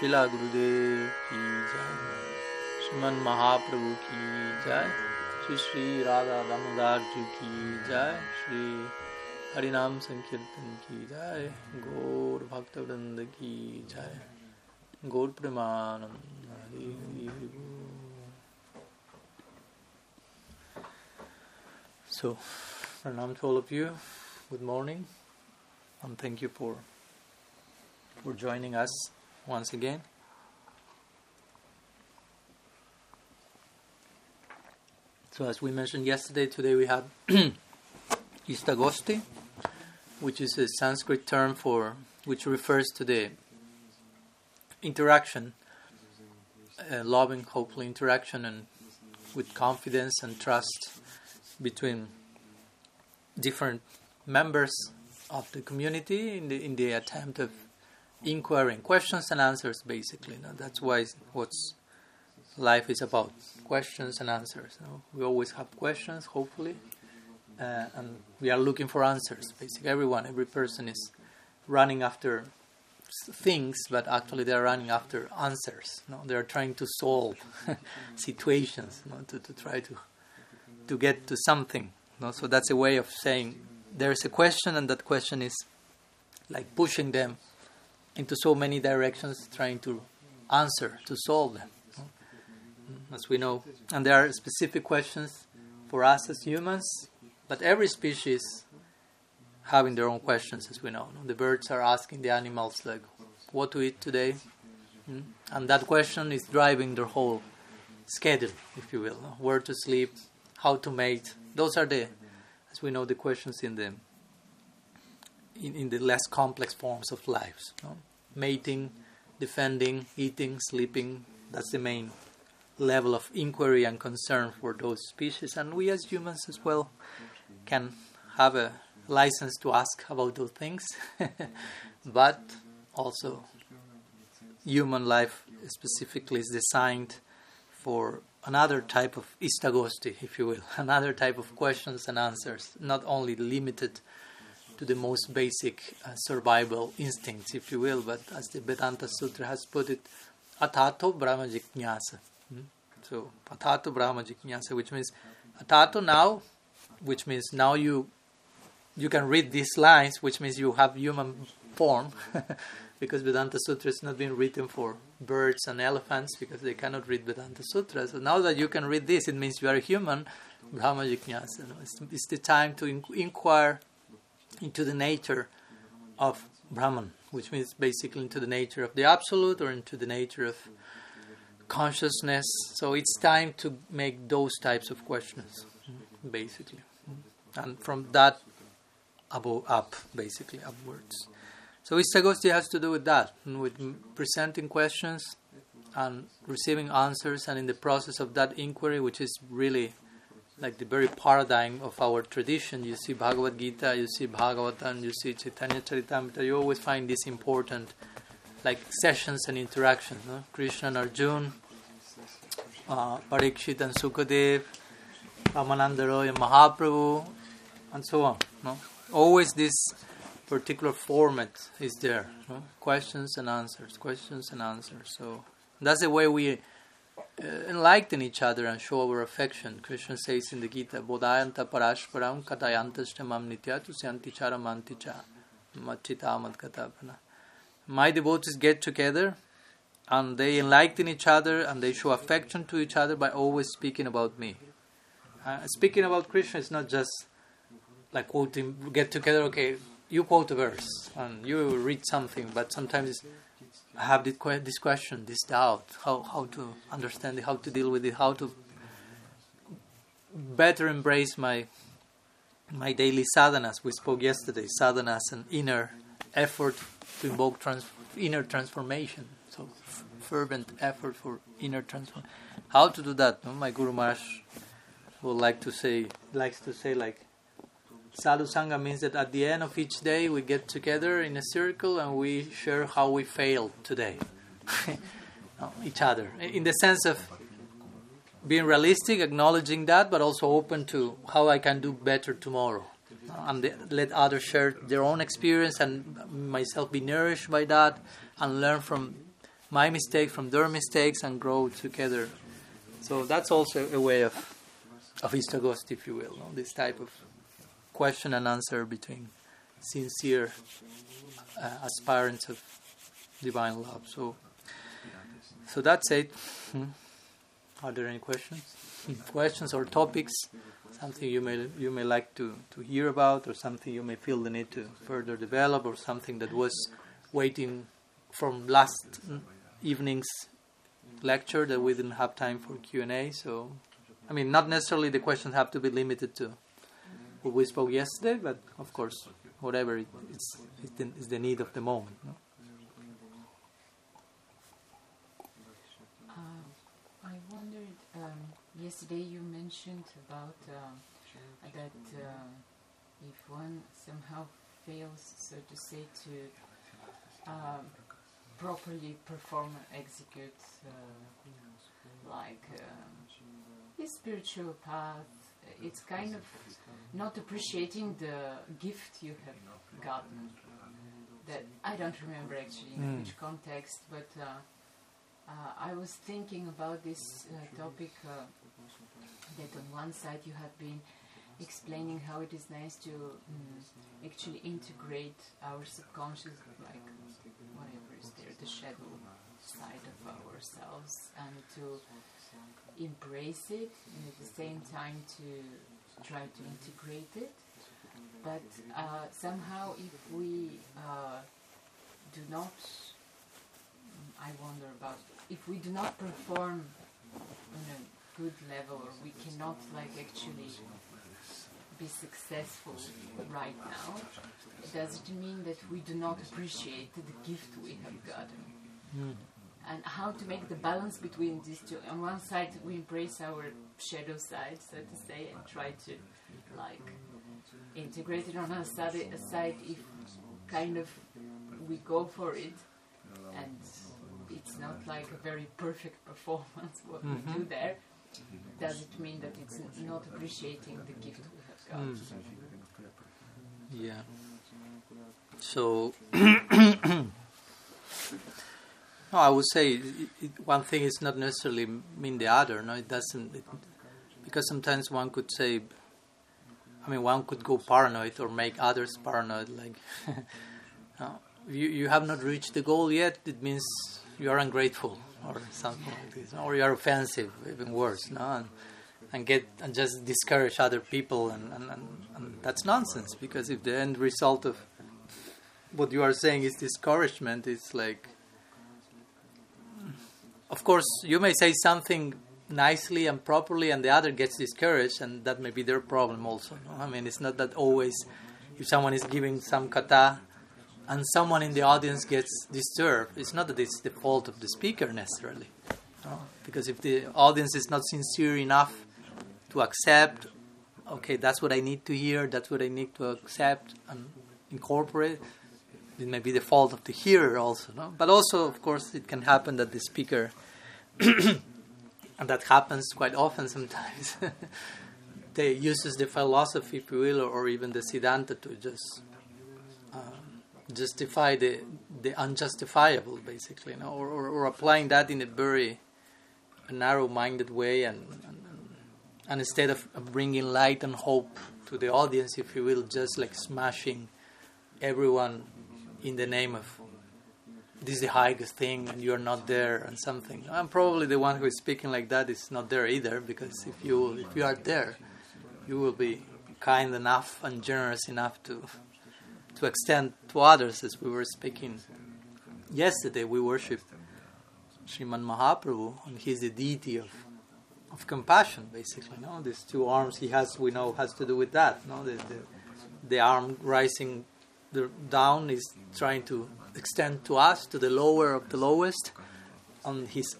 शिला गुरुदेव की जय। श्रीमन महाप्रभु की जय। श्री श्री राधा दामोदार जी की जय। श्री हरिनाम संकीर्तन की जय। गौर भक्त वृंद की जय। गौर Premanand Hari Hari. So, pranam to all of you. Good morning, and thank you for for joining us. Once again. So, as we mentioned yesterday, today we have Istagosti, which is a Sanskrit term for which refers to the interaction, uh, loving, hopeful interaction, and with confidence and trust between different members of the community in the in the attempt of inquiring questions and answers basically know, that's why what's life is about questions and answers know. we always have questions hopefully uh, and we are looking for answers basically everyone every person is running after things but actually they are running after answers know. they are trying to solve situations know, to, to try to to get to something. No? So that's a way of saying there's a question, and that question is like pushing them into so many directions, trying to answer, to solve them. As we know, and there are specific questions for us as humans, but every species having their own questions, as we know. The birds are asking the animals like, "What to eat today?" Mm? And that question is driving their whole schedule, if you will. Where to sleep, how to mate. Those are the, as we know, the questions in the in, in the less complex forms of lives. Mating, defending, eating, sleeping. That's the main level of inquiry and concern for those species, and we as humans as well can have a license to ask about those things, but also human life specifically is designed for another type of istagosti, if you will, another type of questions and answers, not only limited to the most basic uh, survival instincts, if you will, but as the Vedanta Sutra has put it, atato brahma jiknyasa. Hmm? So, atato brahma jiknyasa, which means atato now, which means now you you can read these lines, which means you have human form, because Vedanta Sutra is not being written for birds and elephants because they cannot read Vedanta Sutra. So now that you can read this, it means you are human. Brahma Jignasa. no? It's, it's the time to in- inquire into the nature of Brahman, which means basically into the nature of the Absolute or into the nature of consciousness. So it's time to make those types of questions, basically. And from that above up, basically upwards. So Istagosti has to do with that, with presenting questions and receiving answers, and in the process of that inquiry, which is really like the very paradigm of our tradition. You see Bhagavad Gita, you see Bhagavatam, you see Chaitanya Charitamrita. You always find these important like sessions and interactions. No? Krishna and Arjun, uh, Parikshit and Sukadev, Ramananda Roy and Mahaprabhu, and so on. No? Always this particular format is there. No? Questions and answers, questions and answers. So that's the way we enlighten each other and show our affection. Krishna says in the Gita, Bodhayanta parashparam katayantastamam nitya tusyanti charamanti cha machita madgatapana. My devotees get together and they enlighten each other and they show affection to each other by always speaking about me. Uh, speaking about Krishna is not just like quoting, get together, okay, you quote a verse and you read something, but sometimes have this, que- this question, this doubt, how, how to understand it, how to deal with it, how to better embrace my my daily sadhanas. We spoke yesterday, sadhanas and inner effort to invoke trans- inner transformation. So f- fervent effort for inner transformation. How to do that? No? My Guru Maharaj would like to say, likes to say like, Sadhu Sangha means that at the end of each day we get together in a circle and we share how we failed today. Each other. In the sense of being realistic, acknowledging that, but also open to how I can do better tomorrow. And let others share their own experience and myself be nourished by that and learn from my mistakes from their mistakes and grow together. So that's also a way of of Istagost, if you will, no? this type of question and answer between sincere uh, aspirants of divine love. So, so that's it. Hmm. Are there any questions? questions or topics? Something you may you may like to, to hear about, or something you may feel the need to further develop, or something that was waiting from last evening's lecture that we didn't have time for Q and A. So, I mean, not necessarily the questions have to be limited to we spoke yesterday, but of course, whatever it, it's, it's the, need of the moment. No? Uh, I wondered, um, yesterday you mentioned about uh, that uh, if one somehow fails, so to say, to um, properly perform and execute uh, like um, his spiritual path, it's kind of not appreciating the gift you have gotten. That I don't remember actually in mm. which context, but uh, uh, I was thinking about this uh, topic uh, that on one side you have been explaining how it is nice to um, actually integrate our subconscious, like whatever is there, the shadow side of ourselves, and to embrace it, and at the same time to try to integrate it. But uh, somehow, if we uh, do not, I wonder about if we do not perform on a good level, or we cannot like actually be successful right now, does it mean that we do not appreciate the gift we have gotten? Mm. And how to make the balance between these two? On one side, we embrace our shadow side, so to say, and try to like integrate it on our side, side if kind of we go for it and it's not like a very perfect performance what mm-hmm. we do mm-hmm. there does it mean that it's not appreciating the gift we have got mm. yeah so no, I would say it, it, one thing is not necessarily mean the other. No, it doesn't. It, because sometimes one could say, I mean, one could go paranoid or make others paranoid. Like, no, you you have not reached the goal yet. It means you are ungrateful or something like this, or you are offensive, even worse. No, and, and get and just discourage other people, and, and, and, and that's nonsense. Because if the end result of what you are saying is discouragement, it's like of course, you may say something nicely and properly, and the other gets discouraged, and that may be their problem also. No? I mean, it's not that always if someone is giving some kata and someone in the audience gets disturbed, it's not that it's the fault of the speaker necessarily. No? Because if the audience is not sincere enough to accept, okay, that's what I need to hear, that's what I need to accept and incorporate, it may be the fault of the hearer also. No? But also, of course, it can happen that the speaker, and that happens quite often sometimes, they uses the philosophy, if you will, or, even the Siddhanta to just um, justify the the unjustifiable, basically, no? or, or, or applying that in a very narrow-minded way, and, and, and instead of bringing light and hope to the audience, if you will, just like smashing everyone in the name of this is the highest thing and you're not there and something. I'm probably the one who is speaking like that is not there either because if you if you are there, you will be kind enough and generous enough to to extend to others as we were speaking yesterday. We worship Sriman Mahaprabhu and he's the deity of of compassion basically. No, these two arms he has we know has to do with that. No, the the, the arm rising the down is trying to extend to us, to the lower of the lowest. On his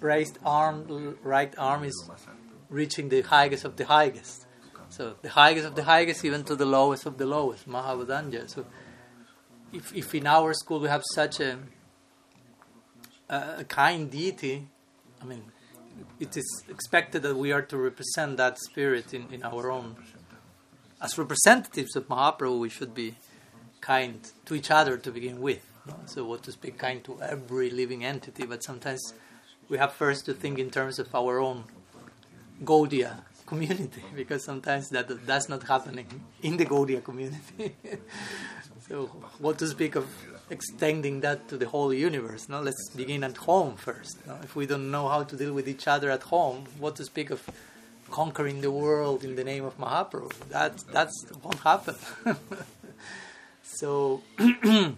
raised arm, right arm is reaching the highest of the highest. So the highest of the highest, even to the lowest of the lowest, Mahavadanya. So if, if in our school we have such a, a kind deity, I mean, it is expected that we are to represent that spirit in, in our own. As representatives of Mahaprabhu, we should be kind to each other to begin with. So, what to speak, kind to every living entity, but sometimes we have first to think in terms of our own Gaudiya community, because sometimes that that's not happening in the Gaudiya community. so, what to speak of extending that to the whole universe? No, let's begin at home first. No? If we don't know how to deal with each other at home, what to speak of conquering the world in the name of Mahaprabhu? That that's won't happen. so.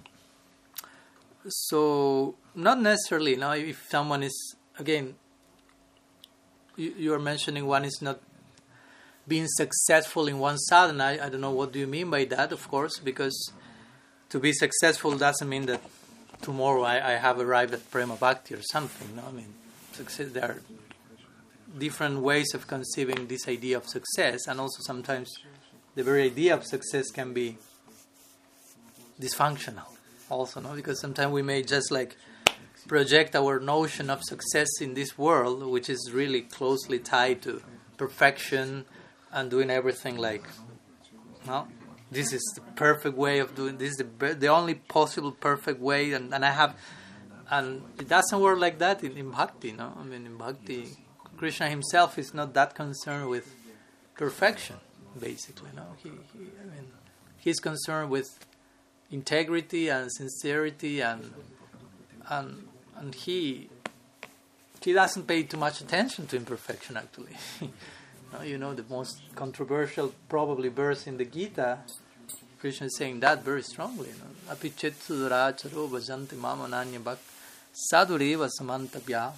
so not necessarily now if someone is again you, you are mentioning one is not being successful in one sadhana I, I don't know what do you mean by that of course because to be successful doesn't mean that tomorrow I, I have arrived at prema bhakti or something no i mean success there are different ways of conceiving this idea of success and also sometimes the very idea of success can be dysfunctional also no? Because sometimes we may just like project our notion of success in this world which is really closely tied to perfection and doing everything like no? This is the perfect way of doing this is the, the only possible perfect way and, and i have and it doesn't work like that in, in bhakti no? I mean in bhakti krishna himself is not that concerned with perfection basically no? He, he i mean he's concerned with integrity and sincerity and and and he he doesn't pay too much attention to imperfection actually. You know the most controversial probably verse in the Gita Krishna is saying that very strongly apichet suduracharo bhajanti mama nanya bhak sadureva samantabhya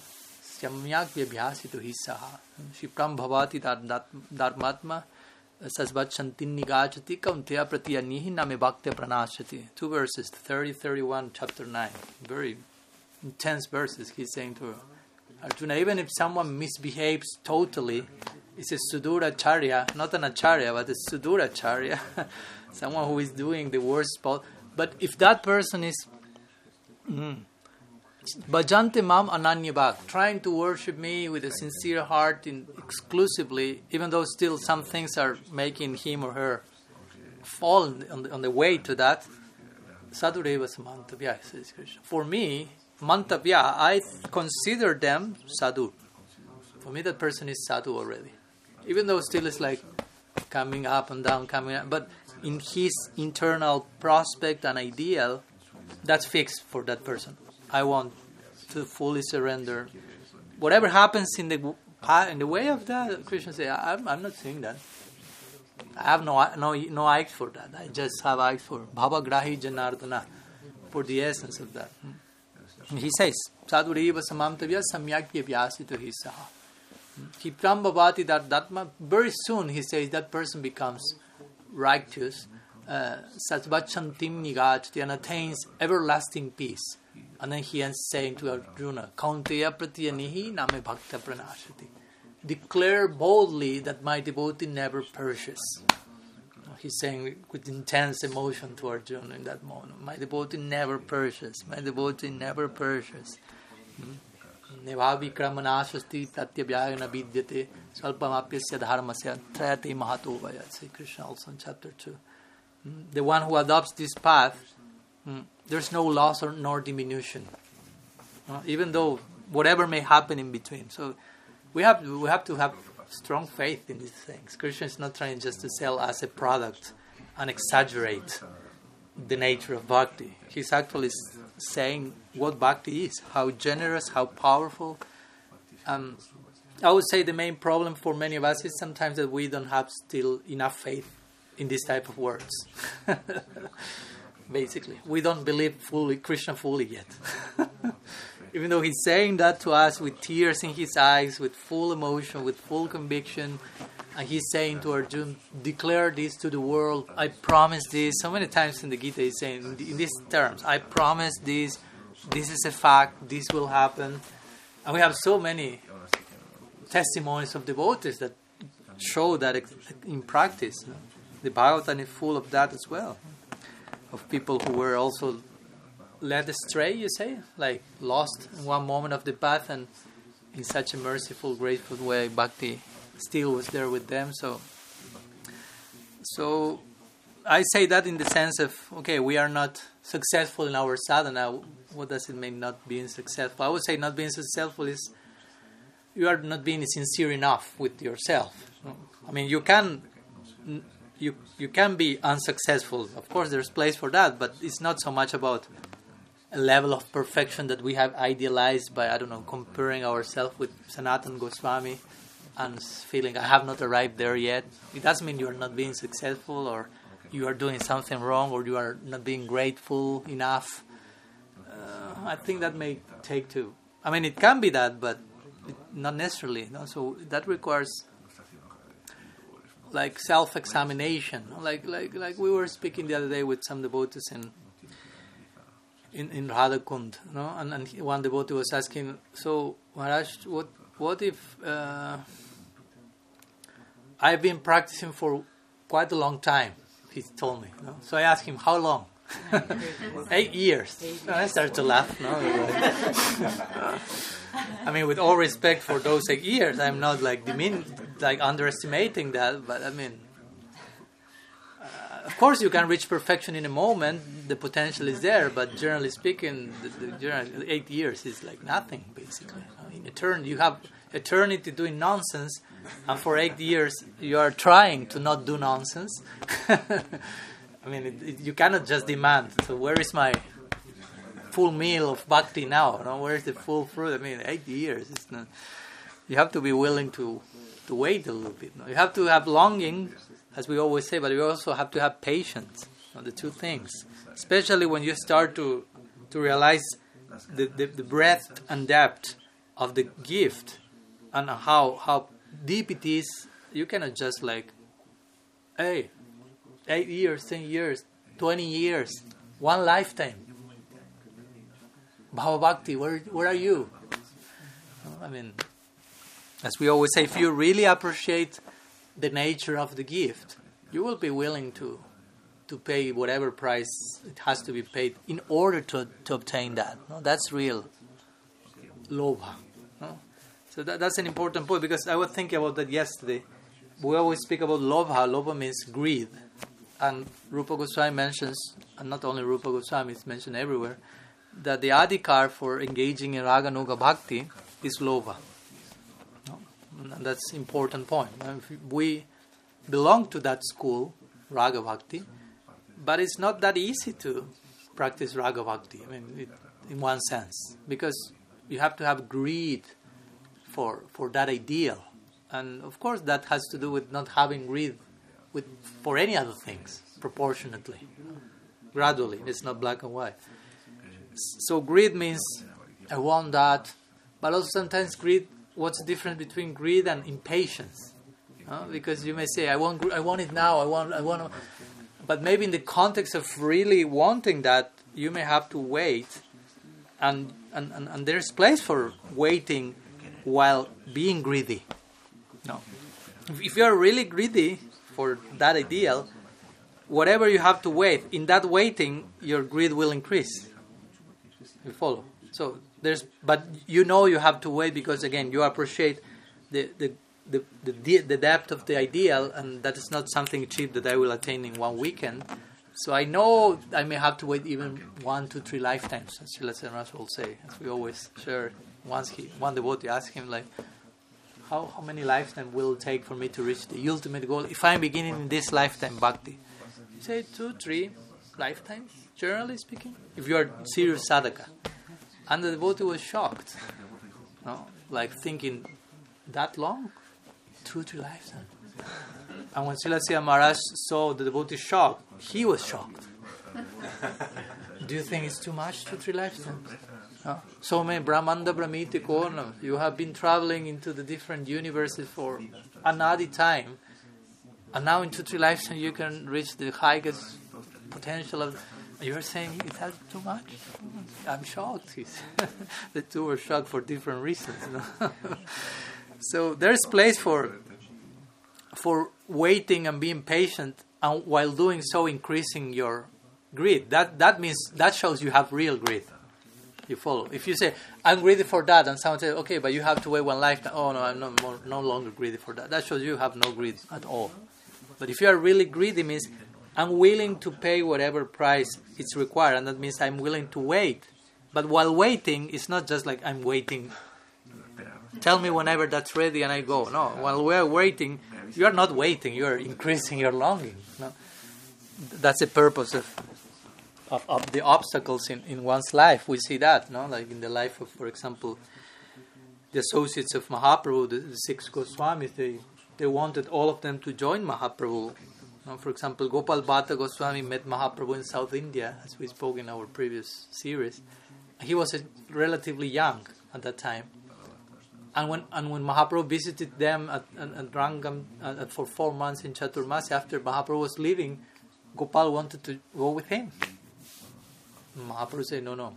samyak vyabhyasitu hisaha. Shipram bhavati dharmatma Sasvachantinigachati kaunteya pratiyanihi name bhakti pranashati. Two verses, 30, 31, chapter 9. Very intense verses he's saying to Arjuna. Even if someone misbehaves totally, it's a Suduracharya, not an Acharya, but a Suduracharya. someone who is doing the worst. But if that person is mm, Bhajante mam ananyabhak, trying to worship me with a sincere heart in exclusively, even though still some things are making him or her fall on the, on the way to that. Sadhureva samantavya, says Krishna. For me, mantavya, I consider them sadhu. For me, that person is sadhu already. Even though still it's like coming up and down, coming up, but in his internal prospect and ideal, that's fixed for that person. I want to fully surrender. Whatever happens in the in the way of that, Krishna say, I'm, I'm not saying that. I have no no no eyes for that. I just have eyes for Bhava Grahi Janardana, for the essence of that. He says, Sadhureva samamtavya samyakya vyasito hisaha. Kipram bhavati that datma. Very soon, he says, that person becomes righteous. Uh, Satvachantim nigachati and attains everlasting peace. And then he ends saying to Arjuna, Kaunteya pratyanihi name bhakta pranashati. Declare boldly that my devotee never perishes. He's saying with intense emotion to Arjuna in that moment, My devotee never perishes. My devotee never perishes. Hmm. Nevavikramanashasti pratyabhyagana vidyate salpamapyasya dharmasya trayate vaya. Say Krishna also in chapter 2. Hmm. The one who adopts this path Mm. there's no loss or nor diminution, uh, even though whatever may happen in between. So we have we have to have strong faith in these things. Krishna is not trying just to sell us a product and exaggerate the nature of bhakti. He's actually saying what bhakti is, how generous, how powerful. Um, I would say the main problem for many of us is sometimes that we don't have still enough faith in this type of words. basically. We don't believe fully Krishna fully yet. Even though he's saying that to us with tears in his eyes, with full emotion, with full conviction, and he's saying to Arjuna, declare this to the world. I promise this. So many times in the Gita he's saying in these terms, I promise this, this is a fact, this will happen. And we have so many testimonies of devotees that show that in practice. The Bhagavatam is full of that as well of people who were also led astray, you say, like lost in one moment of the path, and in such a merciful, grateful way, Bhakti still was there with them. So, so I say that in the sense of okay, we are not successful in our sadhana, what does it mean not being successful? I would say not being successful is you are not being sincere enough with yourself. I mean, you can you you can be unsuccessful. Of course, there's place for that, but it's not so much about a level of perfection that we have idealized by I don't know comparing ourselves with Sanatan Goswami and feeling I have not arrived there yet. It doesn't mean you are not being successful or you are doing something wrong or you are not being grateful enough. Uh, I think that may take to. I mean, it can be that, but it, not necessarily. No? So that requires like self-examination. Like like like we were speaking the other day with some devotees in in in Radhakund, no? And, and one devotee was asking, so Maharaj, what what if uh, I've been practicing for quite a long time? He told me. No? So I asked him, how long? eight years. I started to laugh. No, I mean, with all respect for those eight years, I'm not like demean, like underestimating that. But I mean, uh, of course, you can reach perfection in a moment. The potential is there, but generally speaking, the, the eight years is like nothing basically. In eternity, you have eternity doing nonsense, and for eight years you are trying to not do nonsense. I mean, it, it, you cannot just demand. So where is my full meal of bhakti now? No? Where is the full fruit? I mean, eight years. It's not. You have to be willing to to wait a little bit. No? You have to have longing, as we always say, but you also have to have patience. No? The two things, especially when you start to to realize the, the, the breadth and depth of the gift and how how deep it is. You cannot just like, hey, eight years, ten years, twenty years, one lifetime. Bhava Bhakti, where, where are you? I mean, as we always say, if you really appreciate the nature of the gift, you will be willing to to pay whatever price it has to be paid in order to, to obtain that. No? That's real lobha. No? So that, that's an important point because I was thinking about that yesterday. We always speak about lobha. Lobha means greed. And Rupa Goswami mentions, and not only Rupa Goswami, it's mentioned everywhere, that the adhikar for engaging in Raganuga Bhakti is lobha. And that's important point. We belong to that school, Raga Bhakti, but it's not that easy to practice Raga Bhakti, I mean, it, in one sense, because you have to have greed for, for that ideal. And of course, that has to do with not having greed with for any other things proportionately, gradually. It's not black and white. So greed means I want that, but also sometimes greed. What's the difference between greed and impatience? Uh, because you may say I want I want it now. I want I want, but maybe in the context of really wanting that, you may have to wait, and and, and, and there's place for waiting while being greedy. No, if you are really greedy, for that ideal, whatever you have to wait, in that waiting, your greed will increase. You follow? So there's, but you know you have to wait because again, you appreciate the the the, the, the depth of the ideal, and that is not something cheap that I will attain in one weekend. So I know I may have to wait even one, two, three lifetimes, as Srila Saranras will say, as we always share. Once he, one devotee asked him, like, how, how many lifetimes will it take for me to reach the ultimate goal if I'm beginning in this lifetime bhakti? Say two, three lifetimes, generally speaking, if you are serious sadhaka. And the devotee was shocked, no? like thinking, that long? Two, three lifetimes. And when Silasya Maharaj saw the devotee shocked, he was shocked. Do you think it's too much, two, three lifetimes? So many Brahmanda Brahmiti Korna. You have been traveling into the different universes for anadi time. And now in two, three lifetimes you can reach the highest potential of you're saying it has too much? I'm shocked. the two were shocked for different reasons. so there's place for for waiting and being patient, and while doing so, increasing your greed. That that means that shows you have real greed. You follow. If you say, I'm greedy for that, and someone says, okay, but you have to wait one lifetime. Oh, no, I'm not more, no longer greedy for that. That shows you have no greed at all. But if you are really greedy, means I'm willing to pay whatever price it's required, and that means I'm willing to wait. But while waiting, it's not just like I'm waiting. Tell me whenever that's ready, and I go. No, while we're waiting, you are not waiting. You are increasing your longing. No? That's the purpose of, of, of the obstacles in, in one's life. We see that, no, like in the life of, for example, the associates of Mahaprabhu, the, the six Goswamis. They they wanted all of them to join Mahaprabhu. Now, for example, Gopal Bhatta Goswami met Mahaprabhu in South India, as we spoke in our previous series. He was relatively young at that time. And when, and when Mahaprabhu visited them at, at, at Rangam at, for four months in Chaturmasi, after Mahaprabhu was leaving, Gopal wanted to go with him. Mahaprabhu said, No, no,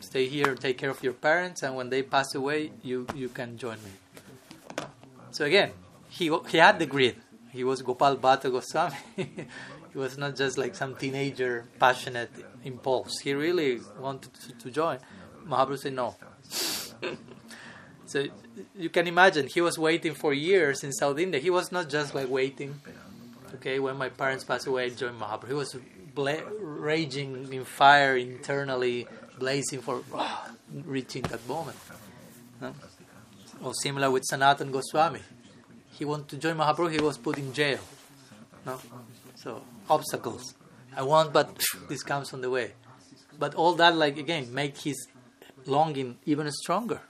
stay here, take care of your parents, and when they pass away, you, you can join me. So again, he, he had the greed. He was Gopal Bhatta Goswami. he was not just like some teenager passionate impulse. He really wanted to, to join. Mahaprabhu said no. so you can imagine he was waiting for years in South India. He was not just like waiting. Okay, when my parents passed away, I joined Mahaprabhu. He was bla- raging in fire internally, blazing for oh, reaching that moment. No? Or similar with Sanatan Goswami he wanted to join Mahaprabhu, he was put in jail. No? So, obstacles. I want, but this comes on the way. But all that, like, again, make his longing even stronger.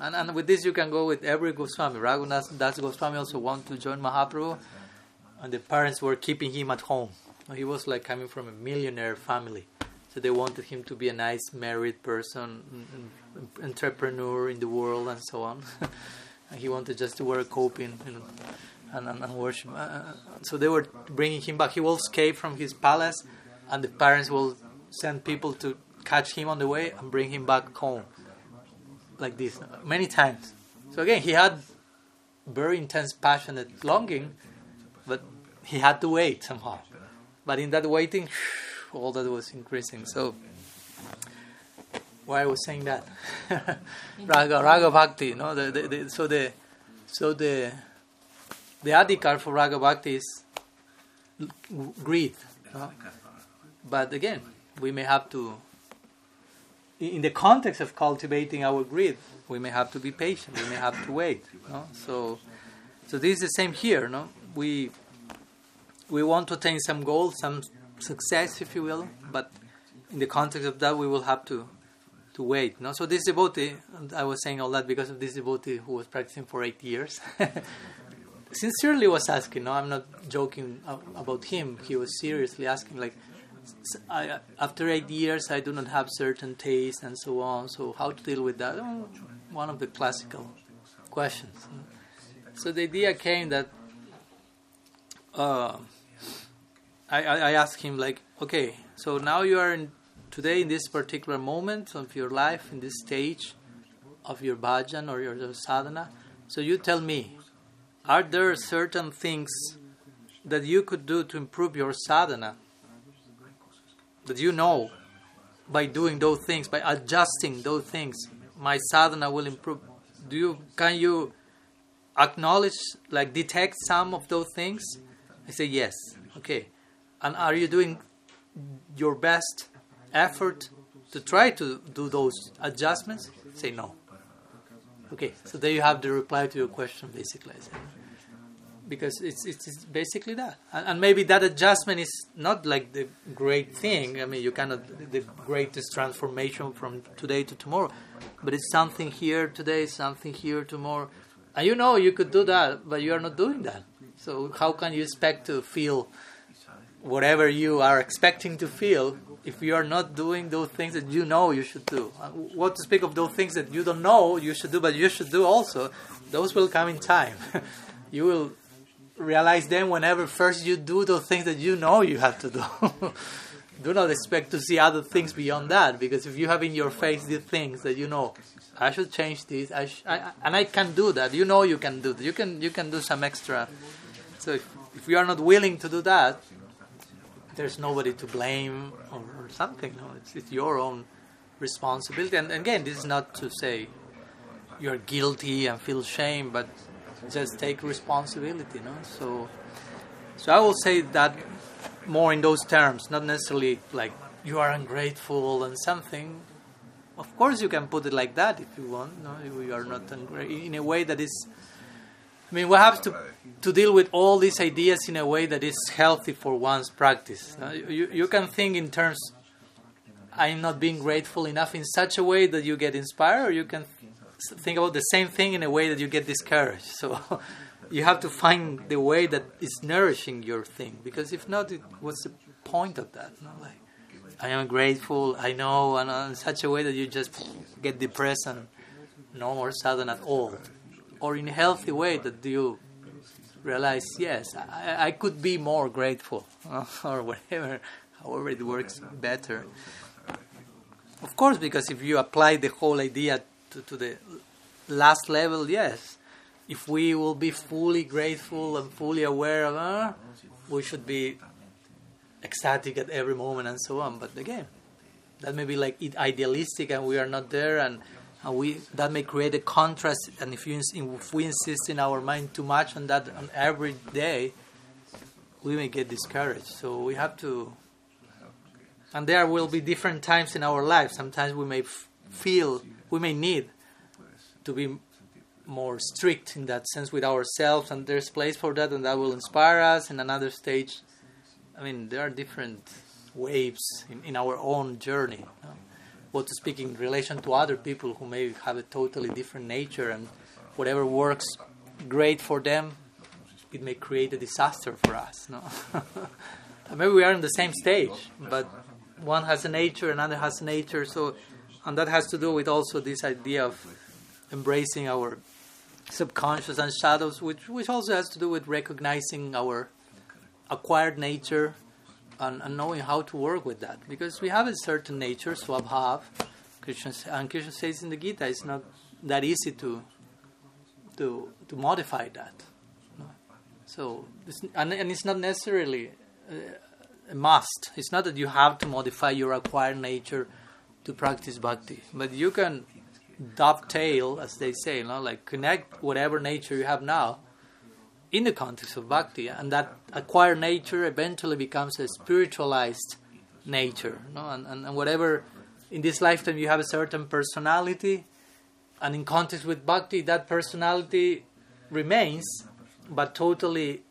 And, and with this, you can go with every Goswami. Raghunath Das Goswami also wanted to join Mahaprabhu, and the parents were keeping him at home. He was like coming from a millionaire family. So they wanted him to be a nice married person, entrepreneur in the world, and so on. he wanted just to wear a kaupin you know, and, and, and worship. Uh, uh, so they were bringing him back. He will escape from his palace, and the parents will send people to catch him on the way and bring him back home. Like this, many times. So again, he had very intense, passionate longing, but he had to wait somehow. But in that waiting, all that was increasing. So why I was saying that. raga, raga bhakti, no? The, the, the, so the so the the adhikar for raga bhakti is greed. No? But again, we may have to, in the context of cultivating our greed, we may have to be patient. We may have to wait. No? So, so this is the same here. No, we we want to attain some goal, some success, if you will, but in the context of that, we will have to to wait. No, so this devotee, I was saying all that because of this devotee who was practicing for eight years. Sincerely was asking. No, I'm not joking about him. He was seriously asking, like, I, after eight years, I do not have certain taste and so on. So how to deal with that? Oh, one of the classical questions. So the idea came that uh, I, I asked him like, okay, so now you are in today in this particular moment of your life, in this stage of your bhajan or your sadhana. So you tell me, are there certain things that you could do to improve your sadhana? That you know by doing those things, by adjusting those things, my sadhana will improve. Do you can you acknowledge, like detect some of those things? I say yes. Okay. And are you doing your best effort to try to do those adjustments? Say no. Okay, so there you have the reply to your question, basically. Because it's, it's, basically that. And, and, maybe that adjustment is not like the great thing. I mean, you cannot, the greatest transformation from today to tomorrow. But it's something here today, something here tomorrow. And you know you could do that, but you are not doing that. So how can you expect to feel whatever you are expecting to feel if you are not doing those things that you know you should do. Uh, what to speak of those things that you don't know you should do, but you should do also, those will come in time. you will realize them whenever first you do those things that you know you have to do. do not expect to see other things beyond that, because if you have in your face the things that you know, I should change this, I, sh- I and I can do that. You know you can do that. You can you can do some extra. So if, if you are not willing to do that, there's nobody to blame or, or something. No, it's, it's your own responsibility. And again, this is not to say you're guilty and feel shame, but just take responsibility. No, so so I will say that more in those terms, not necessarily like you are ungrateful and something. Of course, you can put it like that if you want. No, you are not ungrateful in a way that is. I mean, we have to to deal with all these ideas in a way that is healthy for one's practice. Uh, you you can think in terms. I'm not being grateful enough in such a way that you get inspired, or you can think about the same thing in a way that you get discouraged. So you have to find the way that is nourishing your thing, because if not, it, what's the point of that? No? Like, I am grateful, I know, and uh, in such a way that you just get depressed and no more sudden at all. Or in a healthy way that you realize, yes, I, I could be more grateful, or whatever, however it works better. Of course, because if you apply the whole idea to, to the last level, yes, if we will be fully grateful and fully aware of, uh, we should be ecstatic at every moment and so on. But again, that may be like idealistic, and we are not there, and, and we that may create a contrast. And if you if we insist in our mind too much on that on every day, we may get discouraged. So we have to. And there will be different times in our life. Sometimes we may f- feel we may need to be more strict in that sense with ourselves, and there's place for that, and that will inspire us. In another stage, I mean, there are different waves in, in our own journey. You know? What to speak in relation to other people who may have a totally different nature, and whatever works great for them, it may create a disaster for us. No? Maybe we are in the same stage, but one has a nature, another has a nature. So, and that has to do with also this idea of embracing our subconscious and shadows, which which also has to do with recognizing our acquired nature and, knowing how to work with that. Because we have a certain nature, swabhav, Krishna, and Krishna says in the Gita, it's not that easy to to to modify that. No? So, and, and it's not necessarily a must. It's not that you have to modify your acquired nature to practice bhakti, but you can dovetail, as they say, you know, like connect whatever nature you have now in the context of bhakti, and that acquired nature eventually becomes a spiritualized nature. No? And, and, and whatever in this lifetime you have a certain personality, and in context with bhakti, that personality remains, but totally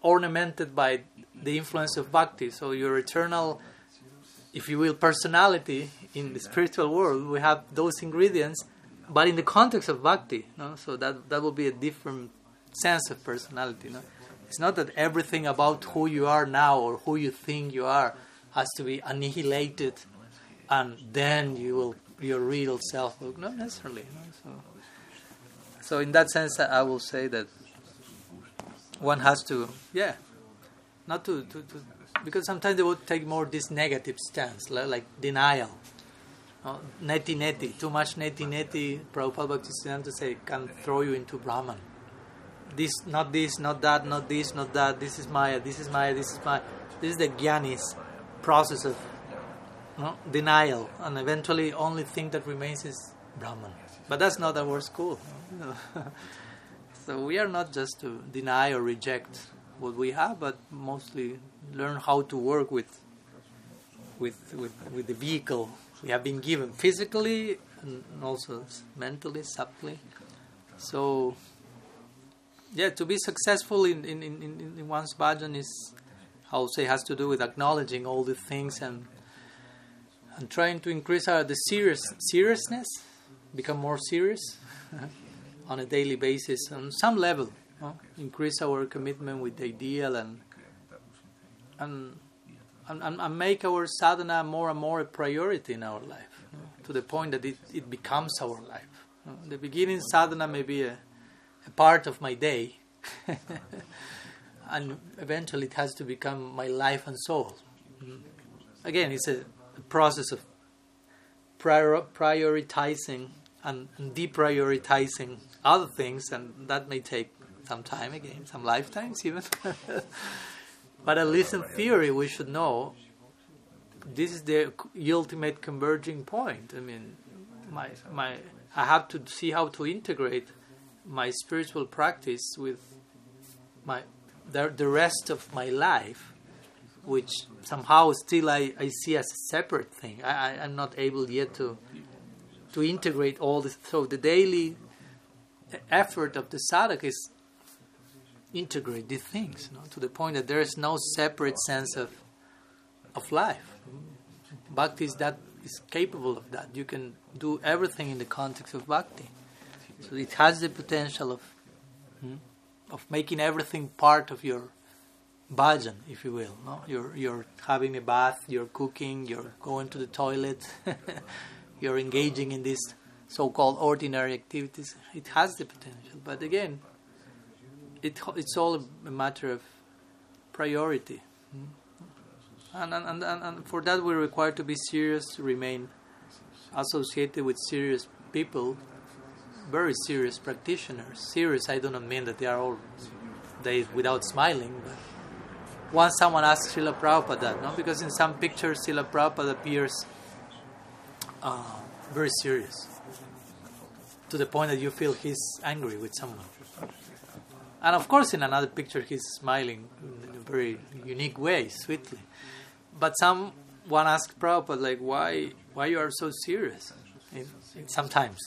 ornamented by the influence of bhakti. So your eternal, if you will, personality in the spiritual world, we have those ingredients, but in the context of bhakti. No? So that that will be a different sense of personality. No? It's not that everything about who you are now or who you think you are has to be annihilated, and then you will your real self. Will, not necessarily. No? So, so in that sense, I will say that one has to, yeah, not to, to, to because sometimes they would take more this negative stance, like denial. Neti neti, too much neti neti, Prabhupada Bhaktisiddhanta say can throw you into Brahman this, not this, not that, not this, not that. This is Maya. This is Maya. This is Maya. This is the Gyanis process of no, denial, and eventually, only thing that remains is Brahman. But that's not our school. so we are not just to deny or reject what we have, but mostly learn how to work with with with, with the vehicle we have been given physically and also mentally, subtly. So yeah, to be successful in, in, in, in one's bhajan is, I would say, has to do with acknowledging all the things and and trying to increase our the serious seriousness, become more serious on a daily basis on some level, increase our commitment with the ideal and and and, and make our sadhana more and more a priority in our life, to the point that it, it becomes our life. the beginning sadhana may be a a part of my day, and eventually it has to become my life and soul. Mm. Again, it's a, a process of prior, prioritizing and, and deprioritizing other things, and that may take some time again, some lifetimes even. but at least in theory, we should know this is the ultimate converging point. I mean, my my I have to see how to integrate my spiritual practice with my the, the rest of my life which somehow still I, I see as a separate thing. I, I, I'm not able yet to to integrate all this. So the daily effort of the sadhaka is integrate these things you know, to the point that there is no separate sense of of life. Bhakti is that is capable of that. You can do everything in the context of bhakti. So it has the potential of hmm, of making everything part of your bhajan, if you will. No? You're you're having a bath, you're cooking, you're going to the toilet, you're engaging in these so-called ordinary activities. It has the potential, but again, it it's all a matter of priority. Hmm? And, and, and, and for that, we're required to be serious, to remain associated with serious people, very serious practitioners. Serious, I do not mean that they are all days without smiling, but once someone asked Srila Prabhupada that, no? because in some pictures Srila Prabhupada appears uh, very serious, to the point that you feel he's angry with someone. And of course, in another picture, he's smiling in a very unique way, sweetly. But someone asked Prabhupada, like, why, why you are so serious? Sometimes.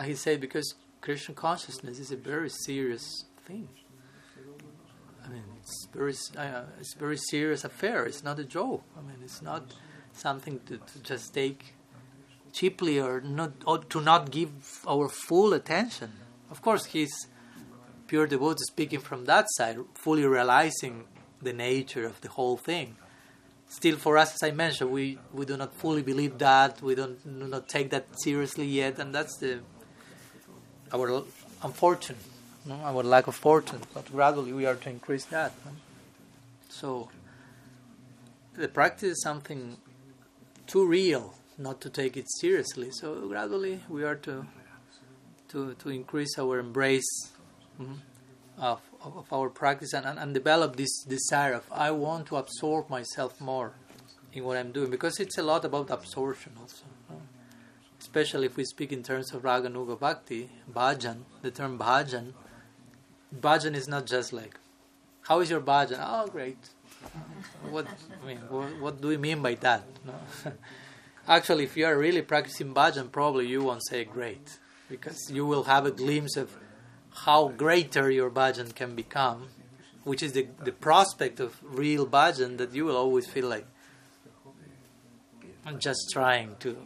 And he said, because Krishna consciousness is a very serious thing. I mean, it's very, uh, it's very serious affair. It's not a joke. I mean, it's not something to, to just take cheaply or not or to not give our full attention. Of course, he's pure devotee speaking from that side, fully realizing the nature of the whole thing. Still, for us, as I mentioned, we, we do not fully believe that. We don't do not take that seriously yet, and that's the our unfortunate, no? our lack of fortune. But gradually, we are to increase that. No? So, the practice is something too real not to take it seriously. So gradually, we are to to to increase our embrace. Mm-hmm of, of our practice and, and, develop this desire of I want to absorb myself more in what I'm doing because it's a lot about absorption also. Especially if we speak in terms of Raganuga Bhakti, bhajan, the term bhajan, bhajan is not just like, how is your bhajan? Oh, great. what, I mean, what, what do we mean by that? No? Actually, if you are really practicing bhajan, probably you won't say great because you will have a glimpse of how greater your bhajan can become, which is the, the prospect of real bhajan that you will always feel like I'm just trying to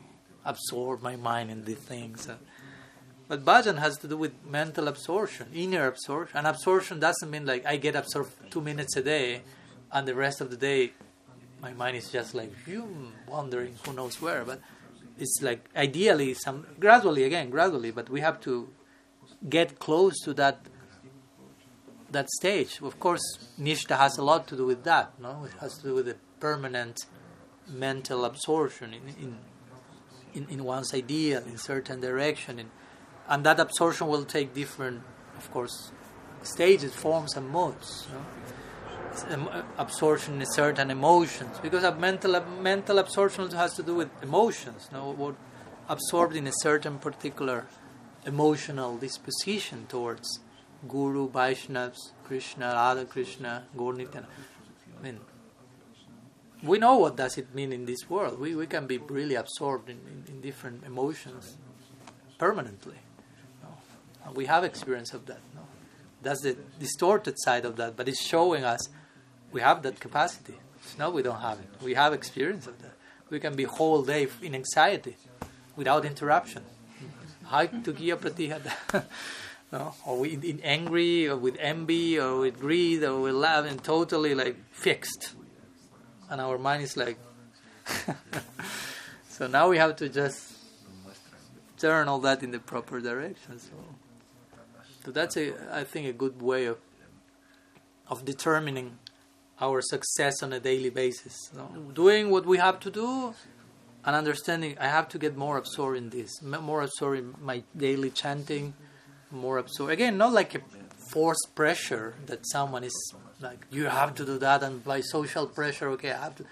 absorb my mind in these things. Uh, but bhajan has to do with mental absorption, inner absorption. And absorption doesn't mean like I get absorbed two minutes a day and the rest of the day my mind is just like wandering who knows where. But it's like ideally some gradually again, gradually, but we have to get close to that that stage. Of course, Nishtha has a lot to do with that. No, it has to do with the permanent mental absorption in in, in, in one's ideal in certain direction, and, and that absorption will take different, of course, stages, forms, and modes. No? Uh, absorption in certain emotions because a mental mental absorption has to do with emotions. No, what absorbed in a certain particular emotional disposition towards Guru, Vaishnavas, Krishna, Radha Krishna, Gaura I mean, we know what does it mean in this world. We, we can be really absorbed in, in, in different emotions permanently. No? we have experience of that. No? That's the distorted side of that, but it's showing us we have that capacity. No, we don't have it. We have experience of that. We can be whole day in anxiety without interruption no? Or we in angry or with envy or with greed or with love and totally like fixed. And our mind is like so now we have to just turn all that in the proper direction. So, so that's a I think a good way of of determining our success on a daily basis. Doing what we have to do and understanding I have to get more absorbed in this, more absorbed in my daily chanting, more absorbed. Again, not like a forced pressure that someone is like, you have to do that, and by social pressure, okay, I have to.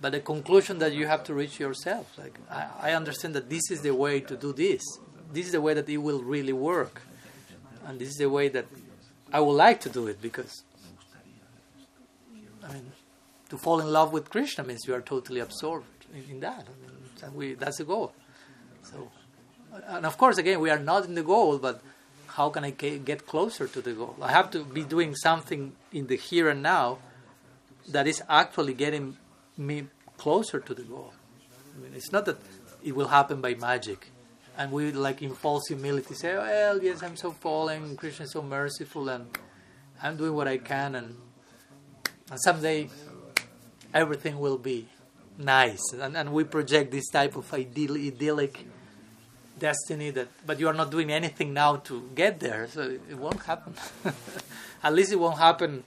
But the conclusion that you have to reach yourself. Like, I, I understand that this is the way to do this. This is the way that it will really work. And this is the way that I would like to do it because, I mean, to fall in love with Krishna means you are totally absorbed in, in that. And we, that's the goal. So, and of course, again, we are not in the goal, but how can I get closer to the goal? I have to be doing something in the here and now that is actually getting me closer to the goal. I mean, it's not that it will happen by magic. And we like in false humility say, well, yes, I'm so fallen, Krishna is so merciful, and I'm doing what I can, and, and someday everything will be nice. And, and we project this type of ideal, idyllic destiny that, but you are not doing anything now to get there, so it won't happen. At least it won't happen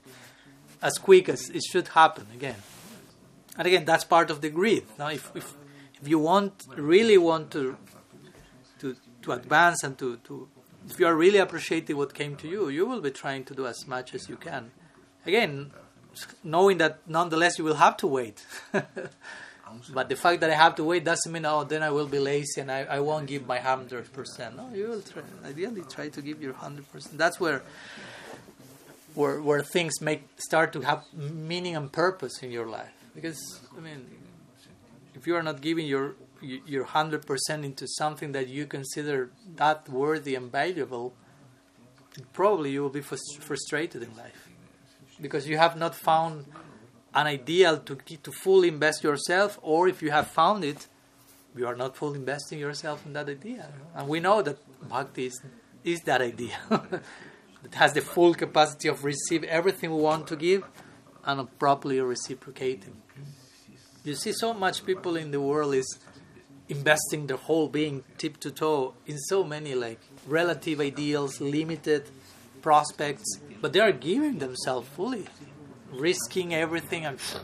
as quick as it should happen again. And again, that's part of the greed. Now, if, if, if you want, really want to, to, to advance and to, to, if you are really appreciating what came to you, you will be trying to do as much as you can. Again, knowing that nonetheless you will have to wait. but the fact that I have to wait doesn't mean, oh, then I will be lazy and I, I won't give my 100%. No, you will try, ideally try to give your 100%. That's where where where things make start to have meaning and purpose in your life. Because I mean, if you are not giving your your hundred percent into something that you consider that worthy and valuable, probably you will be frustrated in life because you have not found an ideal to to fully invest yourself, or if you have found it, you are not fully investing yourself in that idea. And we know that bhakti is, is that idea. that has the full capacity of receive everything we want to give and properly reciprocating. You see, so much people in the world is investing their whole being, tip to toe, in so many like relative ideals, limited prospects, but they are giving themselves fully, risking everything, and so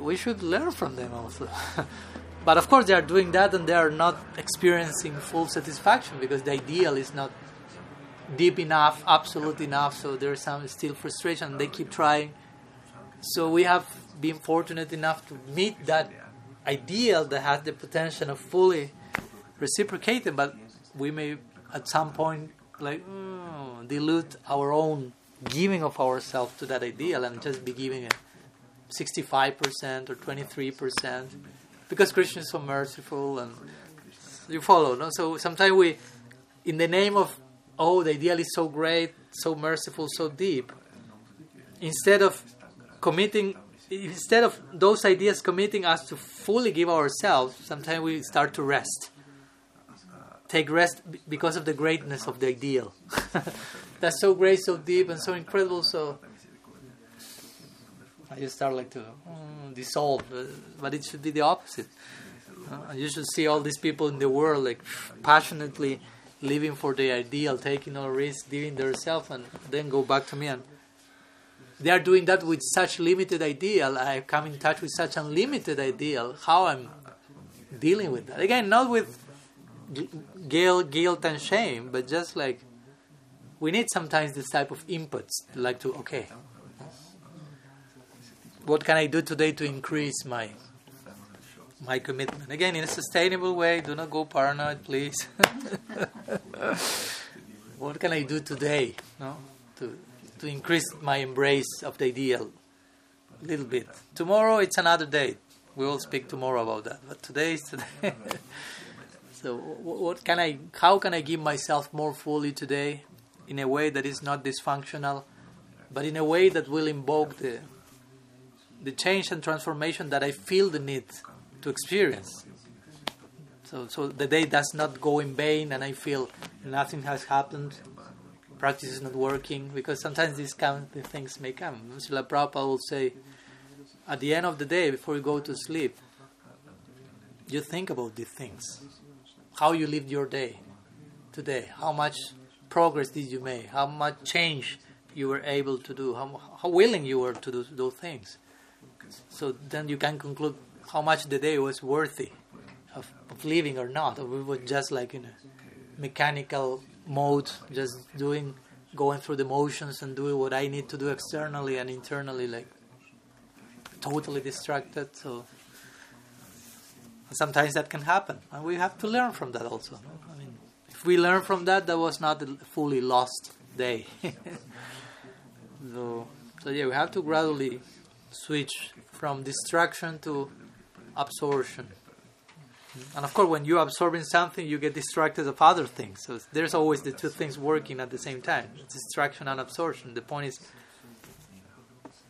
we should learn from them also. but of course, they are doing that, and they are not experiencing full satisfaction because the ideal is not deep enough, absolute enough. So there's some still frustration. They keep trying. So we have been fortunate enough to meet that ideal that has the potential of fully reciprocating, but we may at some point like mm, dilute our own giving of ourselves to that ideal and just be giving it 65% or 23% because Krishna is so merciful and you follow no so sometimes we in the name of oh, the ideal is so great, so merciful, so deep, instead of committing, instead of those ideas committing us to fully give ourselves, sometimes we start to rest. Take rest because of the greatness of the ideal. That's so great, so deep, and so incredible. So I just start like to mm, dissolve, uh, but it should be the opposite. Uh, you should see all these people in the world like passionately living for the ideal, taking no risk, giving themselves, and then go back to me. And they are doing that with such limited ideal. I come in touch with such unlimited ideal. How I'm dealing with that again, not with guilt, guilt and shame, but just like we need sometimes this type of inputs, like to okay, what can I do today to increase my my commitment. Again, in a sustainable way, do not go paranoid, please. what can I do today no? to, to increase my embrace of the ideal a little bit? Tomorrow, it's another day. We will speak tomorrow about that. But today is today. so, what can I? How can I give myself more fully today, in a way that is not dysfunctional, but in a way that will invoke the the change and transformation that I feel the need to experience. So, so the day does not go in vain, and I feel nothing has happened. Practice is not working because sometimes these kind of things may come. Srila Prabhupada will say, at the end of the day, before you go to sleep, you think about these things. How you lived your day today. How much progress did you make? How much change you were able to do? How, how willing you were to do those things? So then you can conclude how much the day was worthy of, of living or not. Or we were just like in a mechanical mode, just doing, going through the motions and doing what I need to do externally and internally, like totally distracted. So sometimes that can happen, and we have to learn from that also. Mean, we learn from that, that was not a fully lost day. so, so yeah, we have to gradually switch from distraction to absorption. And of course, when you're absorbing something, you get distracted of other things. So there's always the two things working at the same time distraction and absorption. The point is,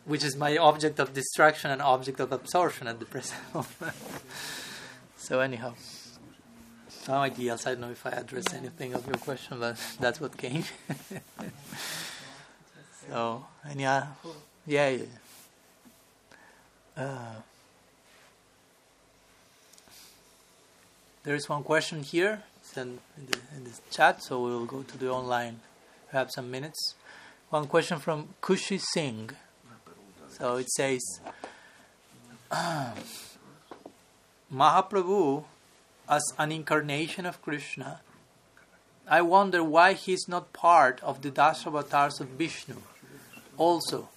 which is my object of distraction and object of absorption at the present moment. so, anyhow, some ideas. I don't know if I addressed anything of your question, but that's what came. so, any, uh, yeah, yeah. Uh, There is one question here in the, in the chat, so we will go to the online. We have some minutes. One question from Kushi Singh. So it says, Mahaprabhu, as an incarnation of Krishna, I wonder why he is not part of the Dashavatars of Vishnu. Also,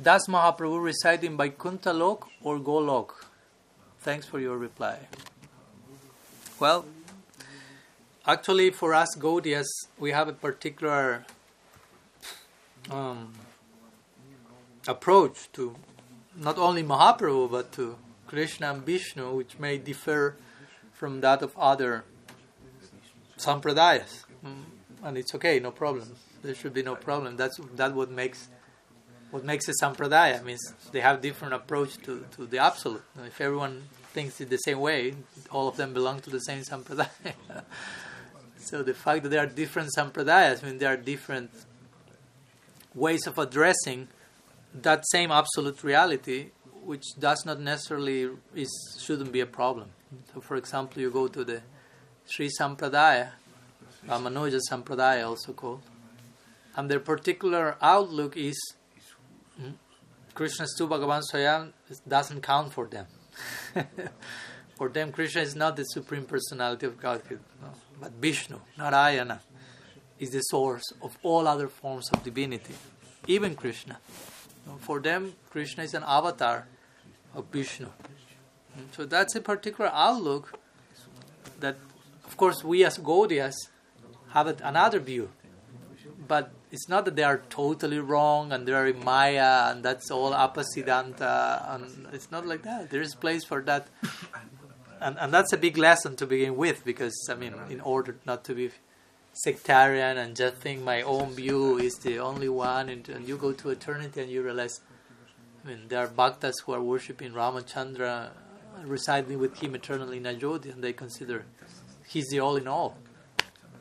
does Mahaprabhu reside in Vaikuntha Lok or Golok? Thanks for your reply. Well, actually, for us Gaudiyas, we have a particular um, approach to not only Mahaprabhu but to Krishna and Vishnu, which may differ from that of other sampradayas. Mm, and it's okay, no problem. There should be no problem. That's that what makes what makes a sampradaya means they have different approach to, to the absolute. If everyone thinks it the same way, all of them belong to the same sampradaya. so the fact that there are different sampradayas, I mean, there are different ways of addressing that same absolute reality, which does not necessarily is shouldn't be a problem. So, for example, you go to the Sri Sampradaya, Ramanuja Sampradaya, also called, and their particular outlook is hmm, Krishna's tu Bhagavan Swayam doesn't count for them. For them, Krishna is not the supreme personality of Godhead, no, but Vishnu, Narayana, is the source of all other forms of divinity, even Krishna. For them, Krishna is an avatar of Vishnu. So that's a particular outlook that, of course, we as Gaudiyas have another view. But it's not that they are totally wrong and they are in Maya and that's all apasiddhanta and it's not like that. There is place for that. And, and that's a big lesson to begin with because, I mean, in order not to be sectarian and just think my own view is the only one and, and you go to eternity and you realize, I mean, there are bhaktas who are worshipping Ramachandra residing with him eternally in Ajodhya and they consider he's the all in all.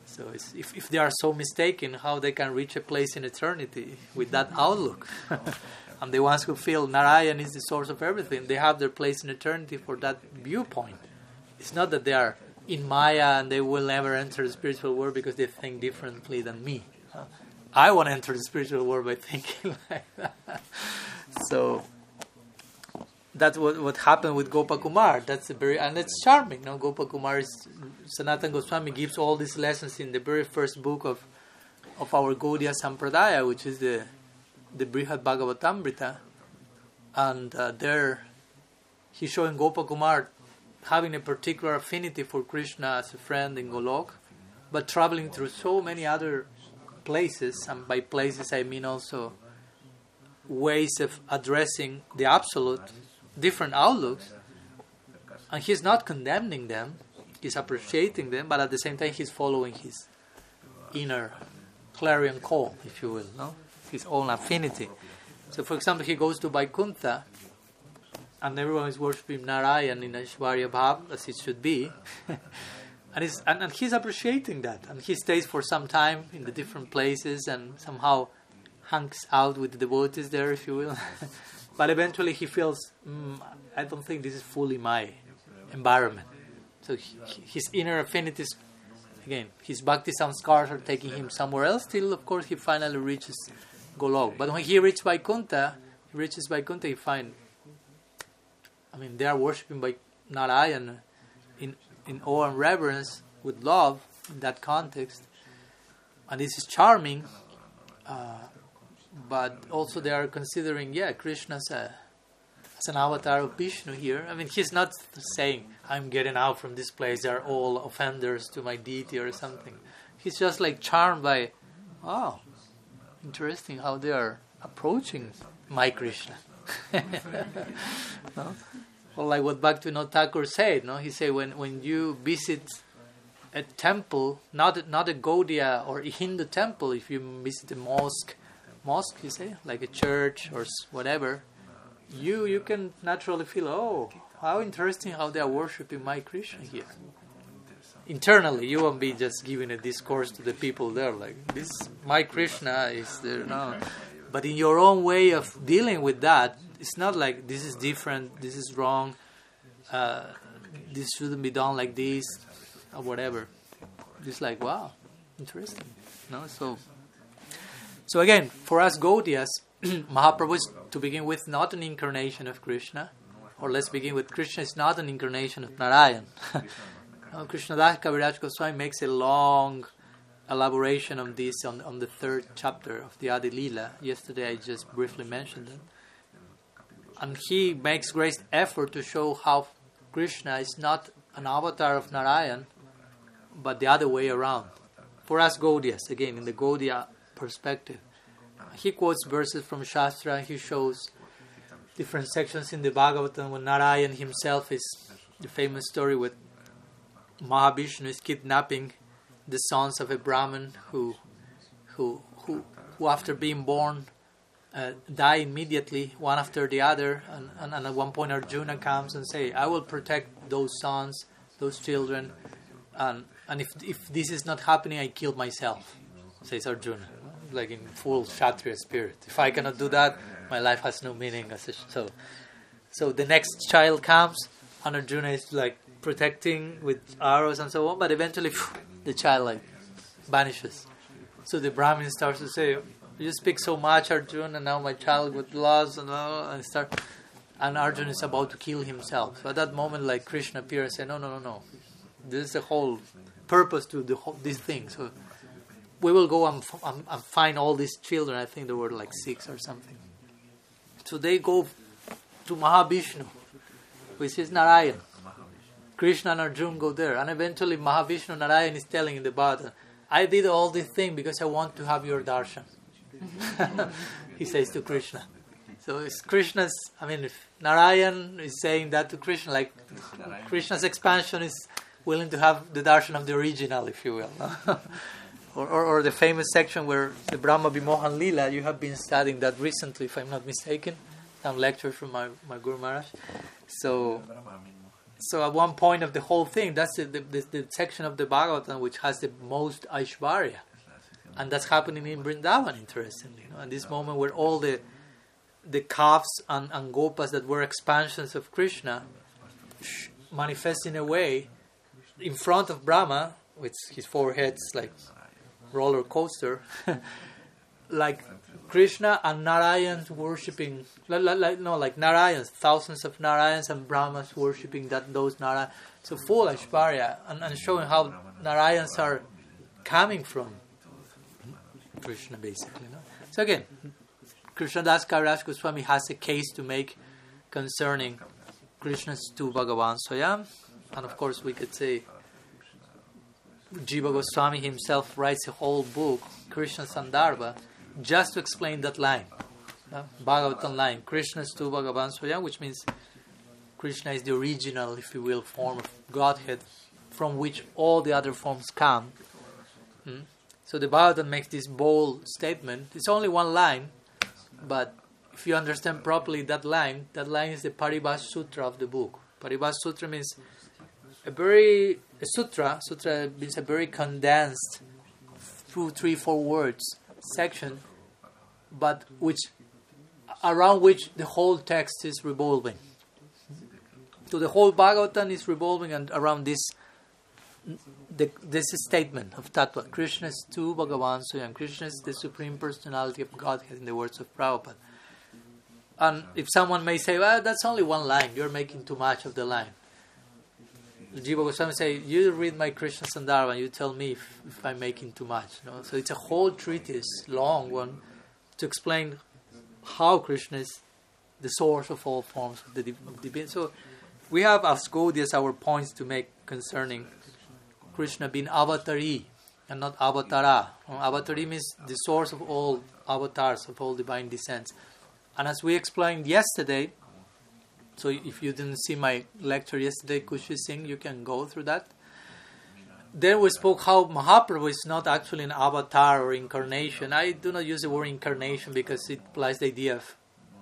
So if, if they are so mistaken, how they can reach a place in eternity with that outlook? and the ones who feel Narayan is the source of everything, they have their place in eternity for that viewpoint. It's not that they are in Maya and they will never enter the spiritual world because they think differently than me. I want to enter the spiritual world by thinking like that. So that's what what happened with Gopakumar. That's a very and it's charming. No, Gopakumar is Sanatan Goswami gives all these lessons in the very first book of of our Gaudiya Sampradaya, which is the the Brihad Bhagavatamrita, and uh, there he's showing Gopakumar having a particular affinity for Krishna as a friend in Golok, but traveling through so many other places, and by places I mean also ways of addressing the absolute different outlooks, and he's not condemning them, he's appreciating them, but at the same time he's following his inner clarion call, if you will, no? his own affinity. So, for example, he goes to Vaikuntha, and everyone is worshipping Narayan in Aishwarya Bhav, as it should be. and, he's, and, and he's appreciating that. And he stays for some time in the different places and somehow hangs out with the devotees there, if you will. But eventually he feels, mm, I don't think this is fully my environment. So he, his inner affinities, again, his bhakti scars are taking him somewhere else till, of course, he finally reaches Golok. But when he reaches Vaikuntha, he reaches Vaikuntha, he finds, I mean, they are worshipping by Narayan in, in awe and reverence with love in that context. And this is charming. Uh, but also they are considering, yeah, Krishna as, a, as an avatar of Vishnu here. I mean, he's not saying, I'm getting out from this place, they're all offenders to my deity or something. He's just like charmed by, oh, interesting how they are approaching my Krishna. no? Or like what Bhaktivinoda Thakur said, no? He said when, when you visit a temple, not not a Gaudiya or a Hindu temple, if you visit a mosque, mosque you say, like a church or whatever, you you can naturally feel, oh, how interesting how they are worshiping my Krishna here. Internally, you won't be just giving a discourse to the people there, like this. My Krishna is there no, but in your own way of dealing with that, it's not like this is different, this is wrong, uh, this shouldn't be done like this, or whatever. It's like wow, interesting. No, so so again, for us Gaudiyas, Mahaprabhu is to begin with not an incarnation of Krishna, or let's begin with Krishna is not an incarnation of Narayan. Krishna Das Kaviraj Goswami makes a long elaboration on this on, on the third chapter of the Adi Lila. Yesterday I just briefly mentioned it. And he makes great effort to show how Krishna is not an avatar of Narayan, but the other way around. For us Gaudiyas, again, in the Gaudiya perspective. He quotes verses from Shastra, he shows different sections in the Bhagavatam when Narayan himself is the famous story with Mahavishnu is kidnapping the sons of a Brahmin who, who, who, who after being born, uh, die immediately, one after the other. And, and, and, at one point, Arjuna comes and say, "I will protect those sons, those children, and and if if this is not happening, I kill myself," says Arjuna, like in full Kshatriya spirit. If I cannot do that, my life has no meaning. So, so the next child comes, and Arjuna is like protecting with arrows and so on, but eventually the child like vanishes. So the Brahmin starts to say, "You speak so much, Arjuna, and now my child with loss and all." And start, and Arjuna is about to kill himself. So at that moment, like Krishna appears and say, "No, no, no, no. This is the whole purpose to the whole, this thing." So we will go and, and, and find all these children. I think there were like six or something. So they go to Mahavishnu, which is Narayan. Krishna and Arjuna go there, and eventually Mahavishnu Narayan is telling in the Bhagavatam, I did all this thing because I want to have your darshan. he says to Krishna. So it's Krishna's, I mean, if Narayan is saying that to Krishna, like Krishna's expansion is willing to have the darshan of the original, if you will. or, or, or, the famous section where the Brahma Vimohan Lila, you have been studying that recently, if I'm not mistaken. Some lecture from my, my Guru Maharaj. So, so at one point of the whole thing, that's the, the, the section of the Bhagavatam which has the most Aishvarya. And that's happening in Vrindavan, interestingly. You know, at this moment where all the the calves and, and gopas that were expansions of Krishna manifest in a way in front of Brahma, with his four heads like roller coaster, like Krishna and Narayans worshipping, like, like, no, like Narayans, thousands of Narayans and Brahmas worshipping that those Narayans. So full Aishvarya and, and showing how Narayans are coming from Krishna, basically. No? So again, Krishna Das Kaviraj Goswami has a case to make concerning Krishna's tu Bhagavan Swayam, and of course we could say Jiva Goswami himself writes a whole book, Krishna Sandarbha, just to explain that line. Uh, Bhagavatam line, Krishna's tu Bhagavan Swayam, which means Krishna is the original, if you will, form of Godhead from which all the other forms come. Hmm? So the Bhagavatam makes this bold statement. It's only one line, but if you understand properly that line, that line is the Paribhas Sutra of the book. Paribhas Sutra means a very a sutra. Sutra means a very condensed, two, three, four words section, but which around which the whole text is revolving. So the whole Bhagavatam is revolving and around this the, this statement of Tattva. Krishna is tu Bhagavan Swayam. Krishna is the Supreme Personality of Godhead in the words of Prabhupada. And if someone may say, well, that's only one line, you're making too much of the line. Jiva Goswami say, you read my Krishna Sandarbha and you tell me if, if I'm making too much. You know? So it's a whole treatise, long one, to explain how Krishna is the source of all forms of the divinity. So we have as Gaudiyas our points to make concerning Krishna being avatari and not avatara. Avatari means the source of all avatars, of all divine descents. And as we explained yesterday, so if you didn't see my lecture yesterday, Kushi Singh, you can go through that. There we spoke how Mahaprabhu is not actually an avatar or incarnation. I do not use the word incarnation because it implies the idea of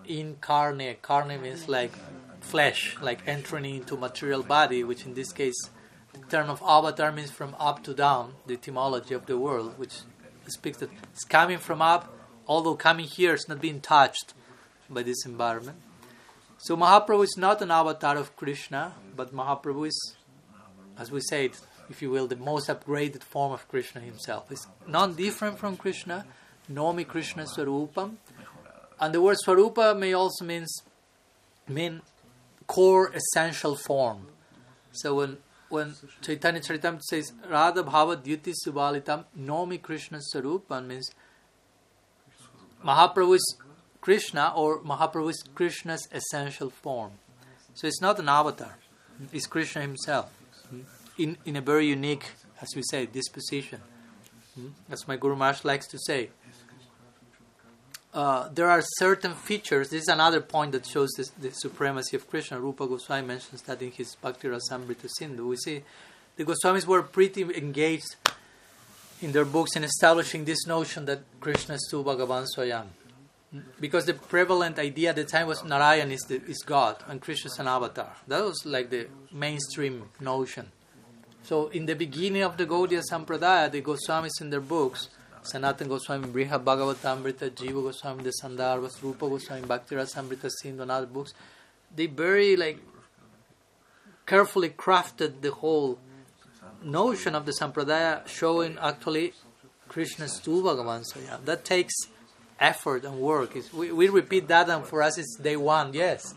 incarnate. Carne means like flesh, like entering into material body, which in this case, the term of avatar means from up to down, the etymology of the word, which speaks that it's coming from up, although coming here is not being touched by this environment. So Mahaprabhu is not an avatar of Krishna, but Mahaprabhu is, as we said, if you will, the most upgraded form of Krishna himself. It's non different from Krishna, Naumi Krishna Swarupam. And the word Swarupa may also means mean core essential form. So when when Chaitanya Charitamrita says Radha Bhava Dyuti Subalitam Naumi Krishna Swarupam means Mahaprabhu is Krishna or Mahaprabhu is Krishna's essential form. So it's not an avatar, it's Krishna himself in, in a very unique, as we say, disposition. As my Guru Maharaj likes to say. Uh, there are certain features. This is another point that shows this, the supremacy of Krishna. Rupa Goswami mentions that in his Bhakti Rasamrita Sindhu. We see the Goswamis were pretty engaged in their books in establishing this notion that Krishna is Tu Bhagavan Swayam because the prevalent idea at the time was Narayan is, the, is God and Krishna is an avatar. That was like the mainstream notion. So in the beginning of the Gaudiya Sampradaya, the Goswamis in their books, Sanatan Goswami, Brihad Bhagavatamrita, Jiva Goswami, the Sandarbhas, Rupa Goswami, Bhakti Rasamrita Sindhu and other books, they very like carefully crafted the whole notion of the Sampradaya showing actually Krishna's Tu Bhagavan. So yeah, that takes effort and work. It's, we, we repeat that, and for us it's day one, yes.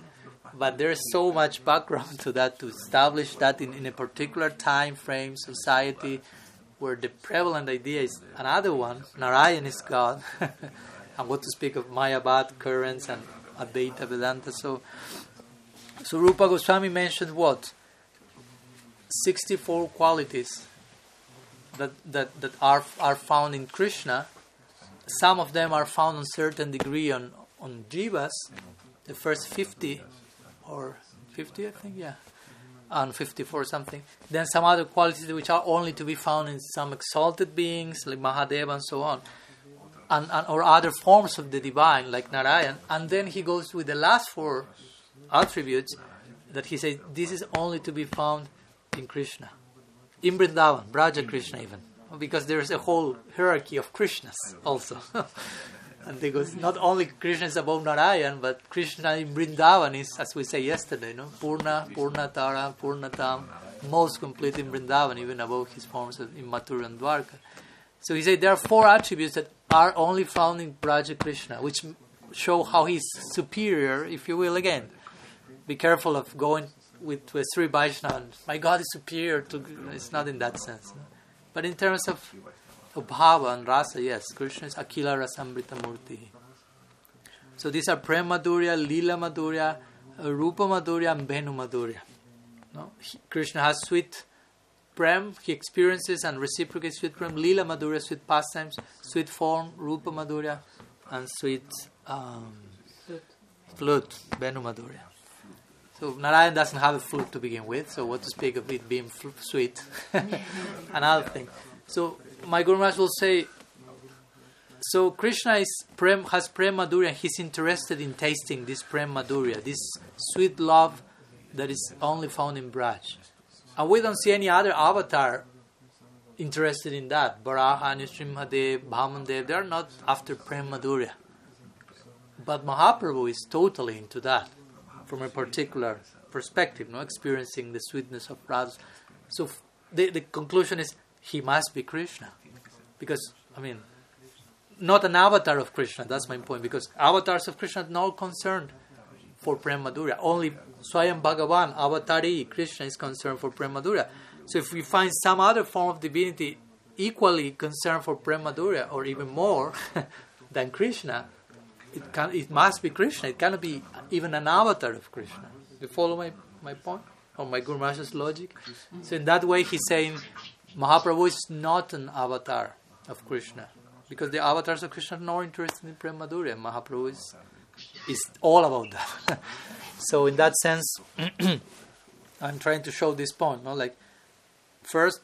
But there's so much background to that to establish that in, in a particular time frame, society, where the prevalent idea is another one Narayan is God. and what to speak of Mayavad currents and Advaita Vedanta. So, so Rupa Goswami mentioned what? 64 qualities that, that, that are, are found in Krishna some of them are found on certain degree on on jivas, the first 50 or 50 I think yeah, on 54 something. Then some other qualities which are only to be found in some exalted beings like Mahadeva and so on. And, and, or other forms of the divine like Narayan, and then he goes with the last four attributes that he says this is only to be found in Krishna, in Vrindavan, Braja Krishna even because there's a whole hierarchy of Krishnas also. and because not only Krishna is above Narayan, but Krishna in Vrindavan is, as we say yesterday, no? Purna, Purnatara, Purnatam, most complete in Vrindavan, even above his forms in Mathura and Dwarka. So he said there are four attributes that are only found in Braja Krishna, which show how he's superior, if you will, again. Be careful of going with, with Sri Vaishnava. My God is superior to. It's not in that sense. No? But in terms of, bhava and rasa, yes, Krishna is Akhila Rasamrita Murti. So these are Prem Madhurya, Lila Madhurya, Rupa Madhurya, and Bhenu Madhurya. No? He, Krishna has sweet Prem, he experiences and reciprocates sweet Prem, Lila Madhurya, sweet pastimes, sweet form, Rupa Madhurya, and sweet um, flute, Bhenu Madhurya. So Narayan doesn't have a flute to begin with, so what to speak of it being sweet? Another thing. So my Guru Maharaj will say, so Krishna is prem, has prem madhurya. He's interested in tasting this prem madhurya, this sweet love that is only found in Braj. And we don't see any other avatar interested in that. Varaha, Nrsimhadev, Bhamandev, they are not after prem madhurya. But Mahaprabhu is totally into that from a particular perspective, no experiencing the sweetness of Radha. So the, the conclusion is he must be Krishna. Because, I mean, not an avatar of Krishna, that's my point, because avatars of Krishna are not concerned for Prem Madhurya. Only Swayam Bhagavan, Avatari, Krishna is concerned for Prem Madhurya. So if we find some other form of divinity equally concerned for Prem Madhurya, or even more than Krishna, it can it must be Krishna. It cannot be even an avatar of Krishna. Do You follow my, my point? Or my Guru Maharaj's logic? So in that way he's saying Mahaprabhu is not an avatar of Krishna. Because the avatars of Krishna are not interested in Prem Madhurya. Mahaprabhu is is all about that. so in that sense, I'm trying to show this point. No? Like first,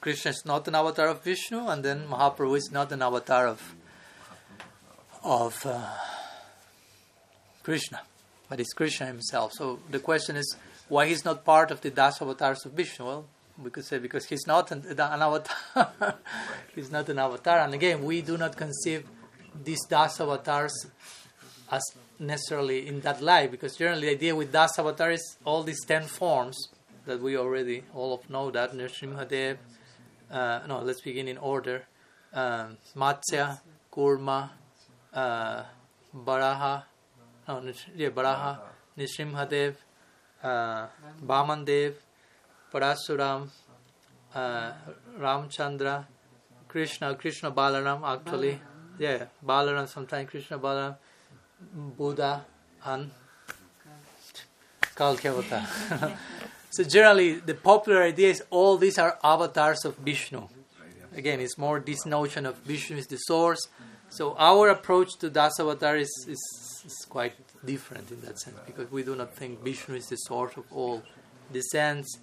Krishna is not an avatar of Vishnu, and then Mahaprabhu is not an avatar of of uh, Krishna, but it's Krishna himself. So the question is why he's not part of the Das avatars of Vishnu. Well, we could say because he's not an, an avatar. he's not an avatar, and again, we do not conceive these Das avatars as necessarily in that light, because generally the idea with Das avatar is all these ten forms that we already all of know that Nrsimhadev. Uh, no, let's begin in order. Um, Matsya, Kurma, uh, Baraha, no, yeah, Baraha, Nrsimhadev, uh, Vamandev, Parasuram, uh, Ramchandra, Krishna, Krishna Balaram actually, yeah, Balaram, sometimes Krishna Balaram, Buddha, and Kalkyavata. so generally, the popular idea is all these are avatars of Vishnu. Again, it's more this notion of Vishnu is the source. So our approach to Dasavatar is, is, is quite different in that sense because we do not think Vishnu is the source of all descents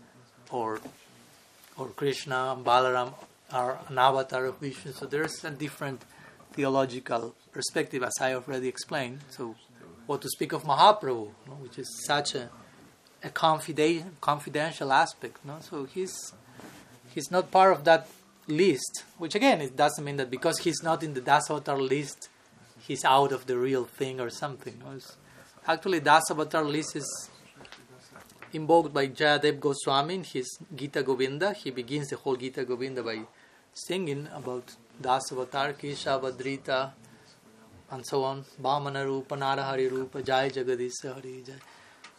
or or Krishna and Balaram are an avatar of Vishnu. So there's a different theological perspective as I already explained. So what to speak of Mahaprabhu, which is such a a confidential confidential aspect. No? So he's he's not part of that list, which again it doesn't mean that because he's not in the Dasavatar list, he's out of the real thing or something. Actually, Dasavatar list is invoked by Jayadev Goswami in his Gita Govinda. He begins the whole Gita Govinda by singing about Dasavatar, Keshava Dhrita, and so on. Bhamana Rupa, Narahari Rupa, Jai Jagadisha Hari Jai.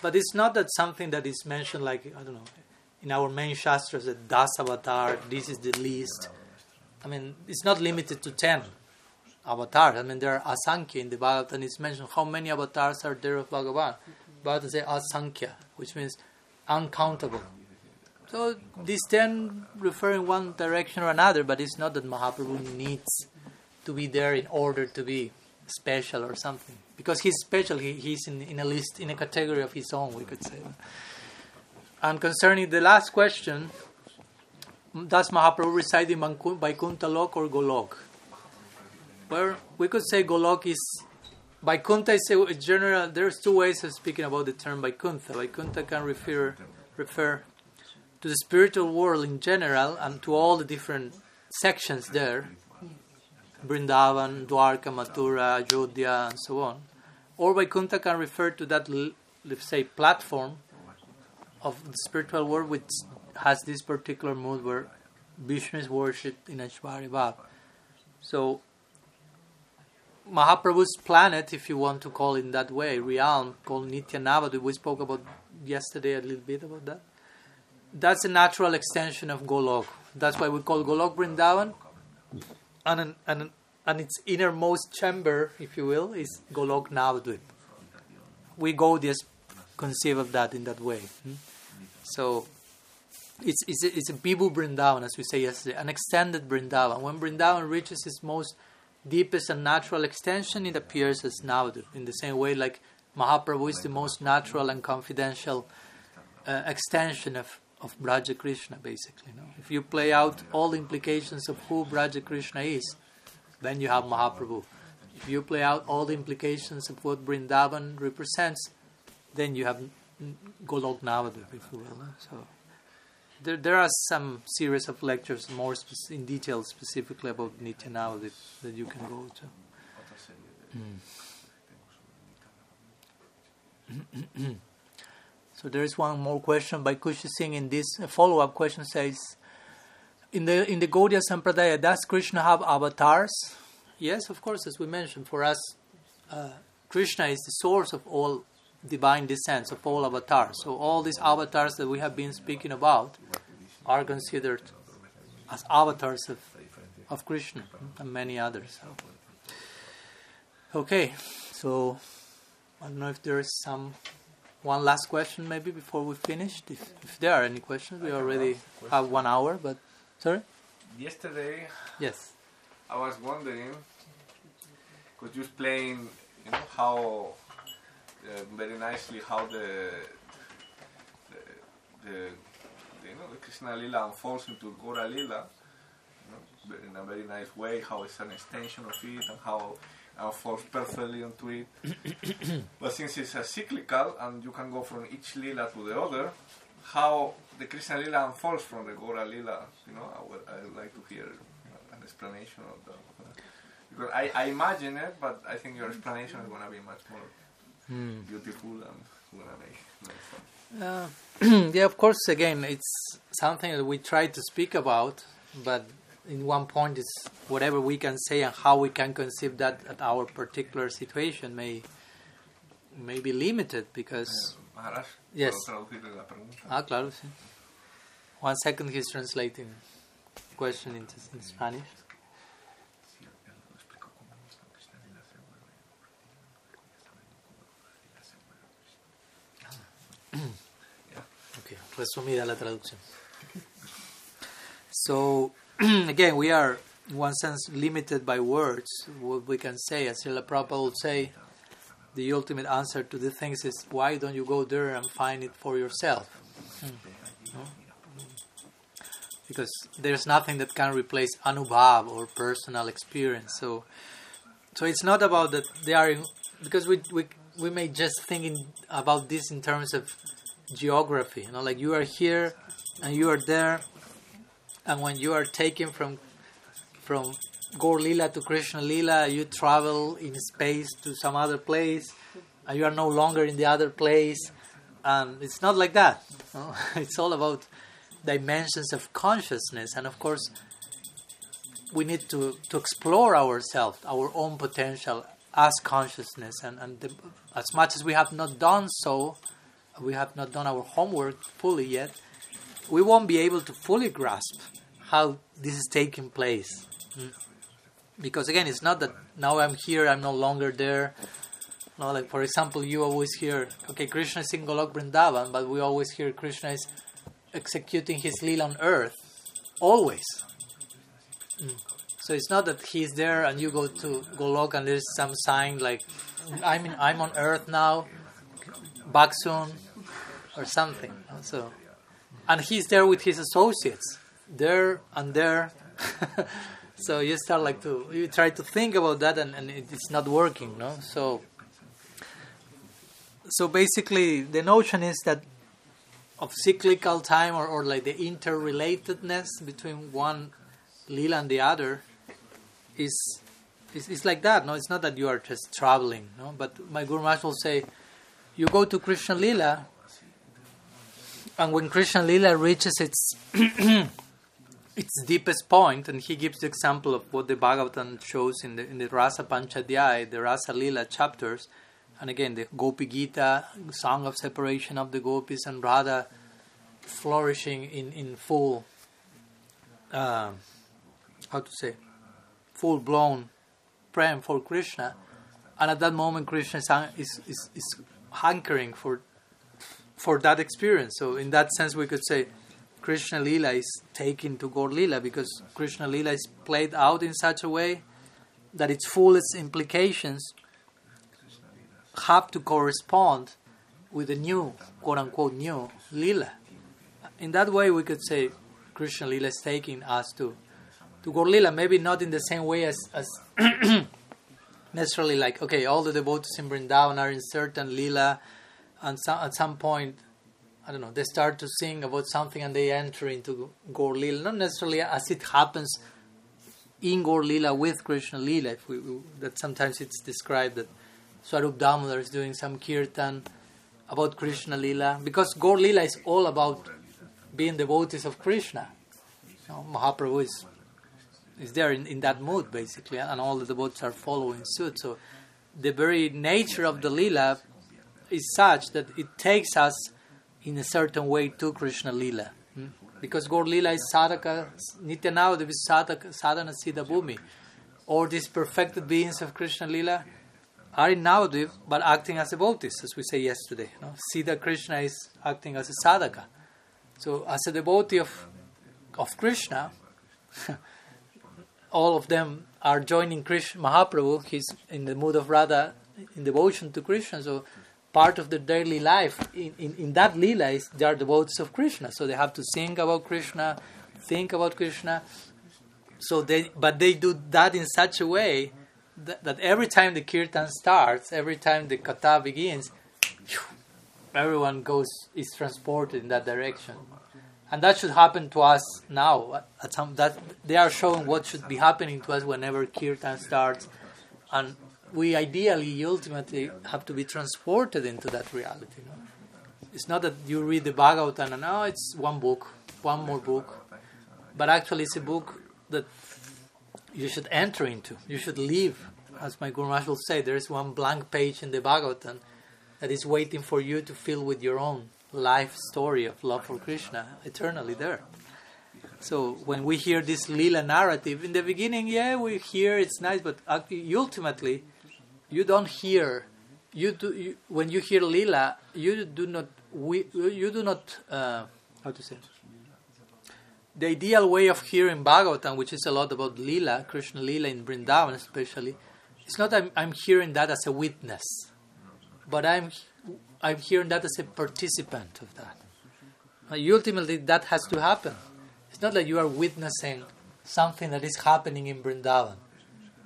But it's not that something that is mentioned like, I don't know, in our main shastras, that Dasavatar, this is the least. I mean, it's not limited to 10 avatars. I mean, there are Asankhya in the Bhagavatam, it's mentioned how many avatars are there of Bhagavan. Bhagavatam says Asankhya, which means uncountable. So these 10 refer in one direction or another, but it's not that Mahaprabhu needs to be there in order to be special or something. Because he's special, he, he's in, in a list, in a category of his own, we could say. And concerning the last question, does Mahaprabhu reside in Vaikuntha Lok or Golok? Well, we could say Golok is Vaikuntha is a general. There's two ways of speaking about the term Vaikuntha. Vaikuntha can refer refer to the spiritual world in general and to all the different sections there, Brindavan, Dwarka, Mathura, Ajodhya, and so on. Or Vaikuntha can refer to that, let's say, platform of the spiritual world which has this particular mood where Vishnu is worshipped in Aishwarya Bhav. So Mahaprabhu's planet, if you want to call it in that way, realm called Nitya Navadvip, we spoke about yesterday a little bit about that. That's a natural extension of Golok. That's why we call Golok Vrindavan. And, an, and, and its innermost chamber, if you will, is Golok Navadvip. We go just conceive of that in that way. Hmm? So it's, it's, a, it's a Bibu Vrindavan, as we say yesterday, an extended Vrindavan. When Vrindavan reaches its most deepest and natural extension, it appears as Navadvip. In the same way, like Mahaprabhu is the most natural and confidential uh, extension of, of Braja Krishna, basically. No? If you play out all the implications of who Braja Krishna is, then you have Mahaprabhu. If you play out all the implications of what Brindavan represents, then you have Golok Navadvip, if you will. So there, there are some series of lectures more in detail specifically about that, that you can go to. Mm. so there is one more question by Kushi Singh in this follow-up question says in the in the Gaudiya Sampradaya does Krishna have avatars? Yes, of course, as we mentioned, for us uh, Krishna is the source of all divine descents of all avatars. So all these avatars that we have been speaking about are considered as avatars of, of Krishna and many others. Okay, so I don't know if there is some one last question maybe before we finish. If, if there are any questions, we already have one hour. But sorry. Yesterday. Yes. I was wondering, could you explain you know how uh, very nicely how the the, the, the you know the Krishna Lila unfolds into Gaura Lila you know, in a very nice way. How it's an extension of it and how unfolds perfectly onto it. but since it's a cyclical and you can go from each Lila to the other, how the Krishna Lila unfolds from the Gaura Lila, you know, I would, I would like to hear an explanation of that. Because I, I imagine it, but I think your explanation is going to be much more Hmm. beautiful and going to make nice. Uh, yeah, of course. Again, it's something that we try to speak about, but in one point, it's whatever we can say and how we can conceive that at our particular situation may may be limited because. Maharaj, Yes. ¿puedo traducirle la pregunta? Ah, claro, sí. One second, he's translating question into in Spanish. Resumida la traducción. So, again, we are, in one sense, limited by words. What we can say, as Srila Prabhupada would say, the ultimate answer to the things is why don't you go there and find it for yourself? Hmm. No? Because there's nothing that can replace anubhav or personal experience. So, so it's not about that they are in, because we we we may just think in, about this in terms of geography. You know, like you are here and you are there, and when you are taken from from Gaur Lila to Krishna Lila, you travel in space to some other place, and you are no longer in the other place. And it's not like that. you know. It's all about dimensions of consciousness, and of course, we need to, to explore ourselves, our own potential as consciousness, and, and the, as much as we have not done so, we have not done our homework fully yet, we won't be able to fully grasp how this is taking place. Mm. Because again, it's not that now I'm here, I'm no longer there. No, like for example, you always hear, okay, Krishna is in Golok Vrindavan, but we always hear Krishna is executing his lila on earth, always. Mm. So it's not that he's there and you go to Golok and there's some sign like, I'm in, I'm on earth now, back soon, or something. So, and he's there with his associates, there and there. so you start like to you try to think about that, and, and it, it's not working, no. So, so basically, the notion is that of cyclical time or, or like the interrelatedness between one lila and the other is is, is like that. No, it's not that you are just traveling. No, but my Guru Maharaj will say, you go to Krishna Lila, and when Krishna Lila reaches its its deepest point, and he gives the example of what the Bhagavatam shows in the in the Rasa Panchadhyayi, the Rasa Lila chapters, and again the Gopi Gita, song of separation of the gopis and Radha flourishing in in full, uh, how to say, full blown praying for Krishna, and at that moment Krishna is is, is, hankering for for that experience. So in that sense, we could say Krishna Lila is taken to Gaur Lila because Krishna Lila is played out in such a way that its fullest implications have to correspond with the new, quote unquote, new Lila. In that way, we could say Krishna Lila is taking us to to Gaur Lila. Maybe not in the same way as as necessarily like okay, all the devotees in Vrindavan are in certain Lila, and at some point, I don't know, they start to sing about something and they enter into Gaur Lila. Not necessarily as it happens in Gaur Lila with Krishna Lila. If we, that sometimes it's described that Swarup Damodar is doing some kirtan about Krishna Lila because Gaur Lila is all about being devotees of Krishna. You know, Mahaprabhu is is there in, in that mood basically, and all the devotees are following suit. So the very nature of the lila is such that it takes us in a certain way to Krishna lila. hmm? Because Gaur Lila is sadhaka, nitya Navadvip is sadhaka, sadhana siddha bhumi. All these perfected beings of Krishna lila are in Navadvip but acting as devotees, as we say yesterday. No? Siddha Krishna is acting as a sadhaka. So as a devotee of, of Krishna, all of them are joining Krishna Mahaprabhu. He's in the mood of Radha in devotion to Krishna. So part of their daily life in, in, in that lila is they are devotees of Krishna. So they have to sing about Krishna, think about Krishna. So they, but they do that in such a way that, that every time the kirtan starts, every time the katha begins, everyone goes is transported in that direction and that should happen to us now. At some that they are showing what should be happening to us whenever kirtan starts. And we ideally ultimately have to be transported into that reality no? it's not that you read the bhagavatam and oh it's one book one more book. But actually it's a book that you should enter into. You should live as my guru Maharaj will say there is one blank page in the bhagavatam that is waiting for you to fill with your own life story of love for Krishna eternally there. So when we hear this lila narrative in the beginning, yeah, we hear it's nice, but ultimately, you don't hear. You do you, when you hear lila, you do not we, you do not uh, how to say. The ideal way of hearing Bhagavatam, which is a lot about lila, Krishna lila in Vrindavan especially, it's not I'm, I'm hearing that as a witness, but I'm I'm hearing that as a participant of that. ultimately, that has to happen. It's not that you are witnessing something that is happening in Vrindavan,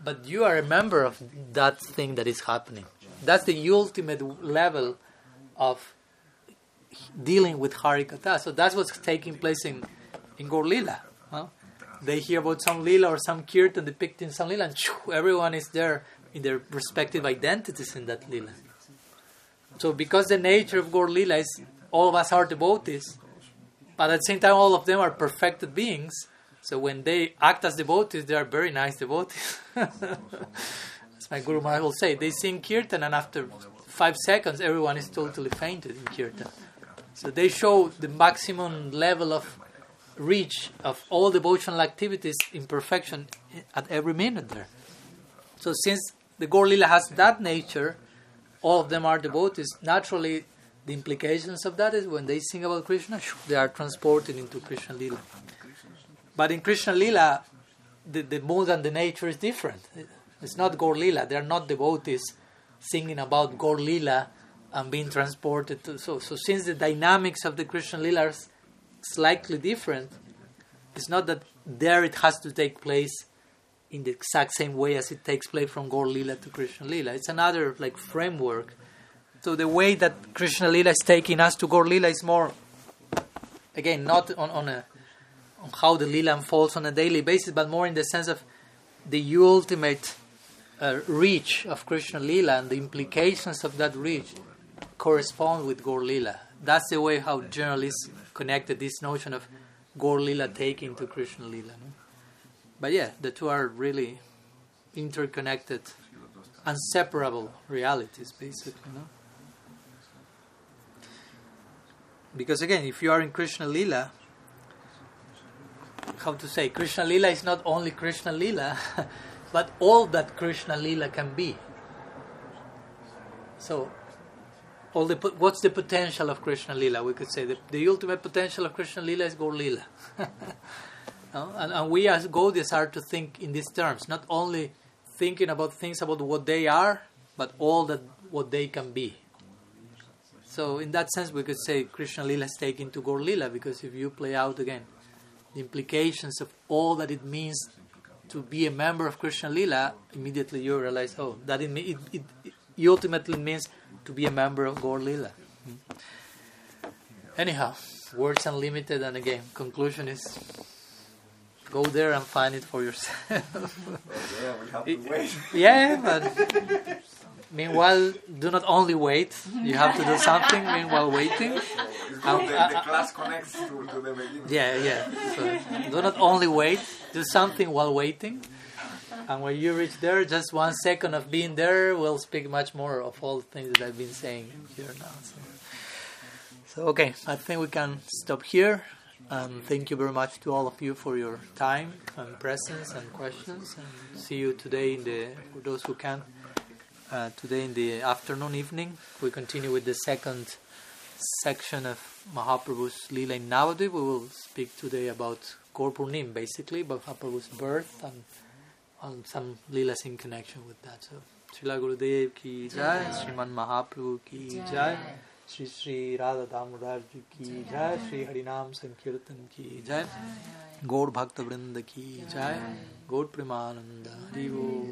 but you are a member of that thing that is happening. That's the ultimate level of dealing with Harikatha. So that's what's taking place in, in Gaur Lila. They hear about some Lila or some Kirtan depicting some Lila, and everyone is there in their respective identities in that Lila. So because the nature of Gaur Lila is all of us are devotees, but at the same time all of them are perfected beings. So when they act as devotees, they are very nice devotees. as my Guru Maharaj will say, they sing kirtan and after five seconds everyone is totally fainted in kirtan. So they show the maximum level of reach of all devotional activities in perfection at every minute there. So since the Gaur Lila has that nature, all of them are devotees, naturally the implications of that is when they sing about Krishna, they are transported into Krishna Lila. But in Krishna Lila, the, the mood and the nature is different. It's not Gaur Lila. They are not devotees singing about Gaur Lila and being transported to. So, so since the dynamics of the Krishna Lila are slightly different, it's not that there it has to take place in the exact same way as it takes place from Gaur Lila to Krishna Lila. It's another like framework. So the way that Krishna Lila is taking us to Gaur Lila is more, again, not on, on a on how the Lila unfolds on a daily basis, but more in the sense of the ultimate uh, reach of Krishna Lila and the implications of that reach correspond with Gaur Lila. That's the way how journalists connected this notion of Gaur Lila taking to Krishna Lila. No? But yeah, the two are really interconnected, inseparable realities, basically. No? Because again, if you are in Krishna Lila, how to say, Krishna Lila is not only Krishna Lila, but all that Krishna Lila can be. So, all the what's the potential of Krishna Lila? We could say the, the ultimate potential of Krishna Lila is Gaur Lila. and, and, we as Gaudiyas are to think in these terms, not only thinking about things about what they are, but all that what they can be. So in that sense, we could say Krishna Lila is taken to Gaur Lila because if you play out again the implications of all that it means to be a member of Krishna Lila, immediately you realize, oh, that it, it, it, it ultimately means to be a member of Gaur Lila. Hmm. Anyhow, words unlimited, and again, conclusion is Go there and find it for yourself. Oh, yeah, we have to wait. yeah, but meanwhile, do not only wait. You have to do something meanwhile waiting. The, the, uh, uh, class connects to, to the beginning. Yeah, yeah. So do not only wait. Do something while waiting. And when you reach there, just one second of being there will speak much more of all the things that I've been saying here now. So, so okay, I think we can stop here. Um, thank you very much to all of you for your time and presence and questions. And see you today in the for those who can. Uh, today in the afternoon, evening, we continue with the second section of Mahaprabhu's Leela in Navadvip. We will speak today about Gaur Purnima, basically, about Mahaprabhu's birth and on some leelas in connection with that. So, Srila Gurudev ki jai, Sriman Mahaprabhu ki jai, Sri Sri Radha Damodar ji ki jai, Sri Harinam Sankirtan ki jai, Gaur Bhakta Vrinda ki jai, Gaur Premananda, Hari Bol.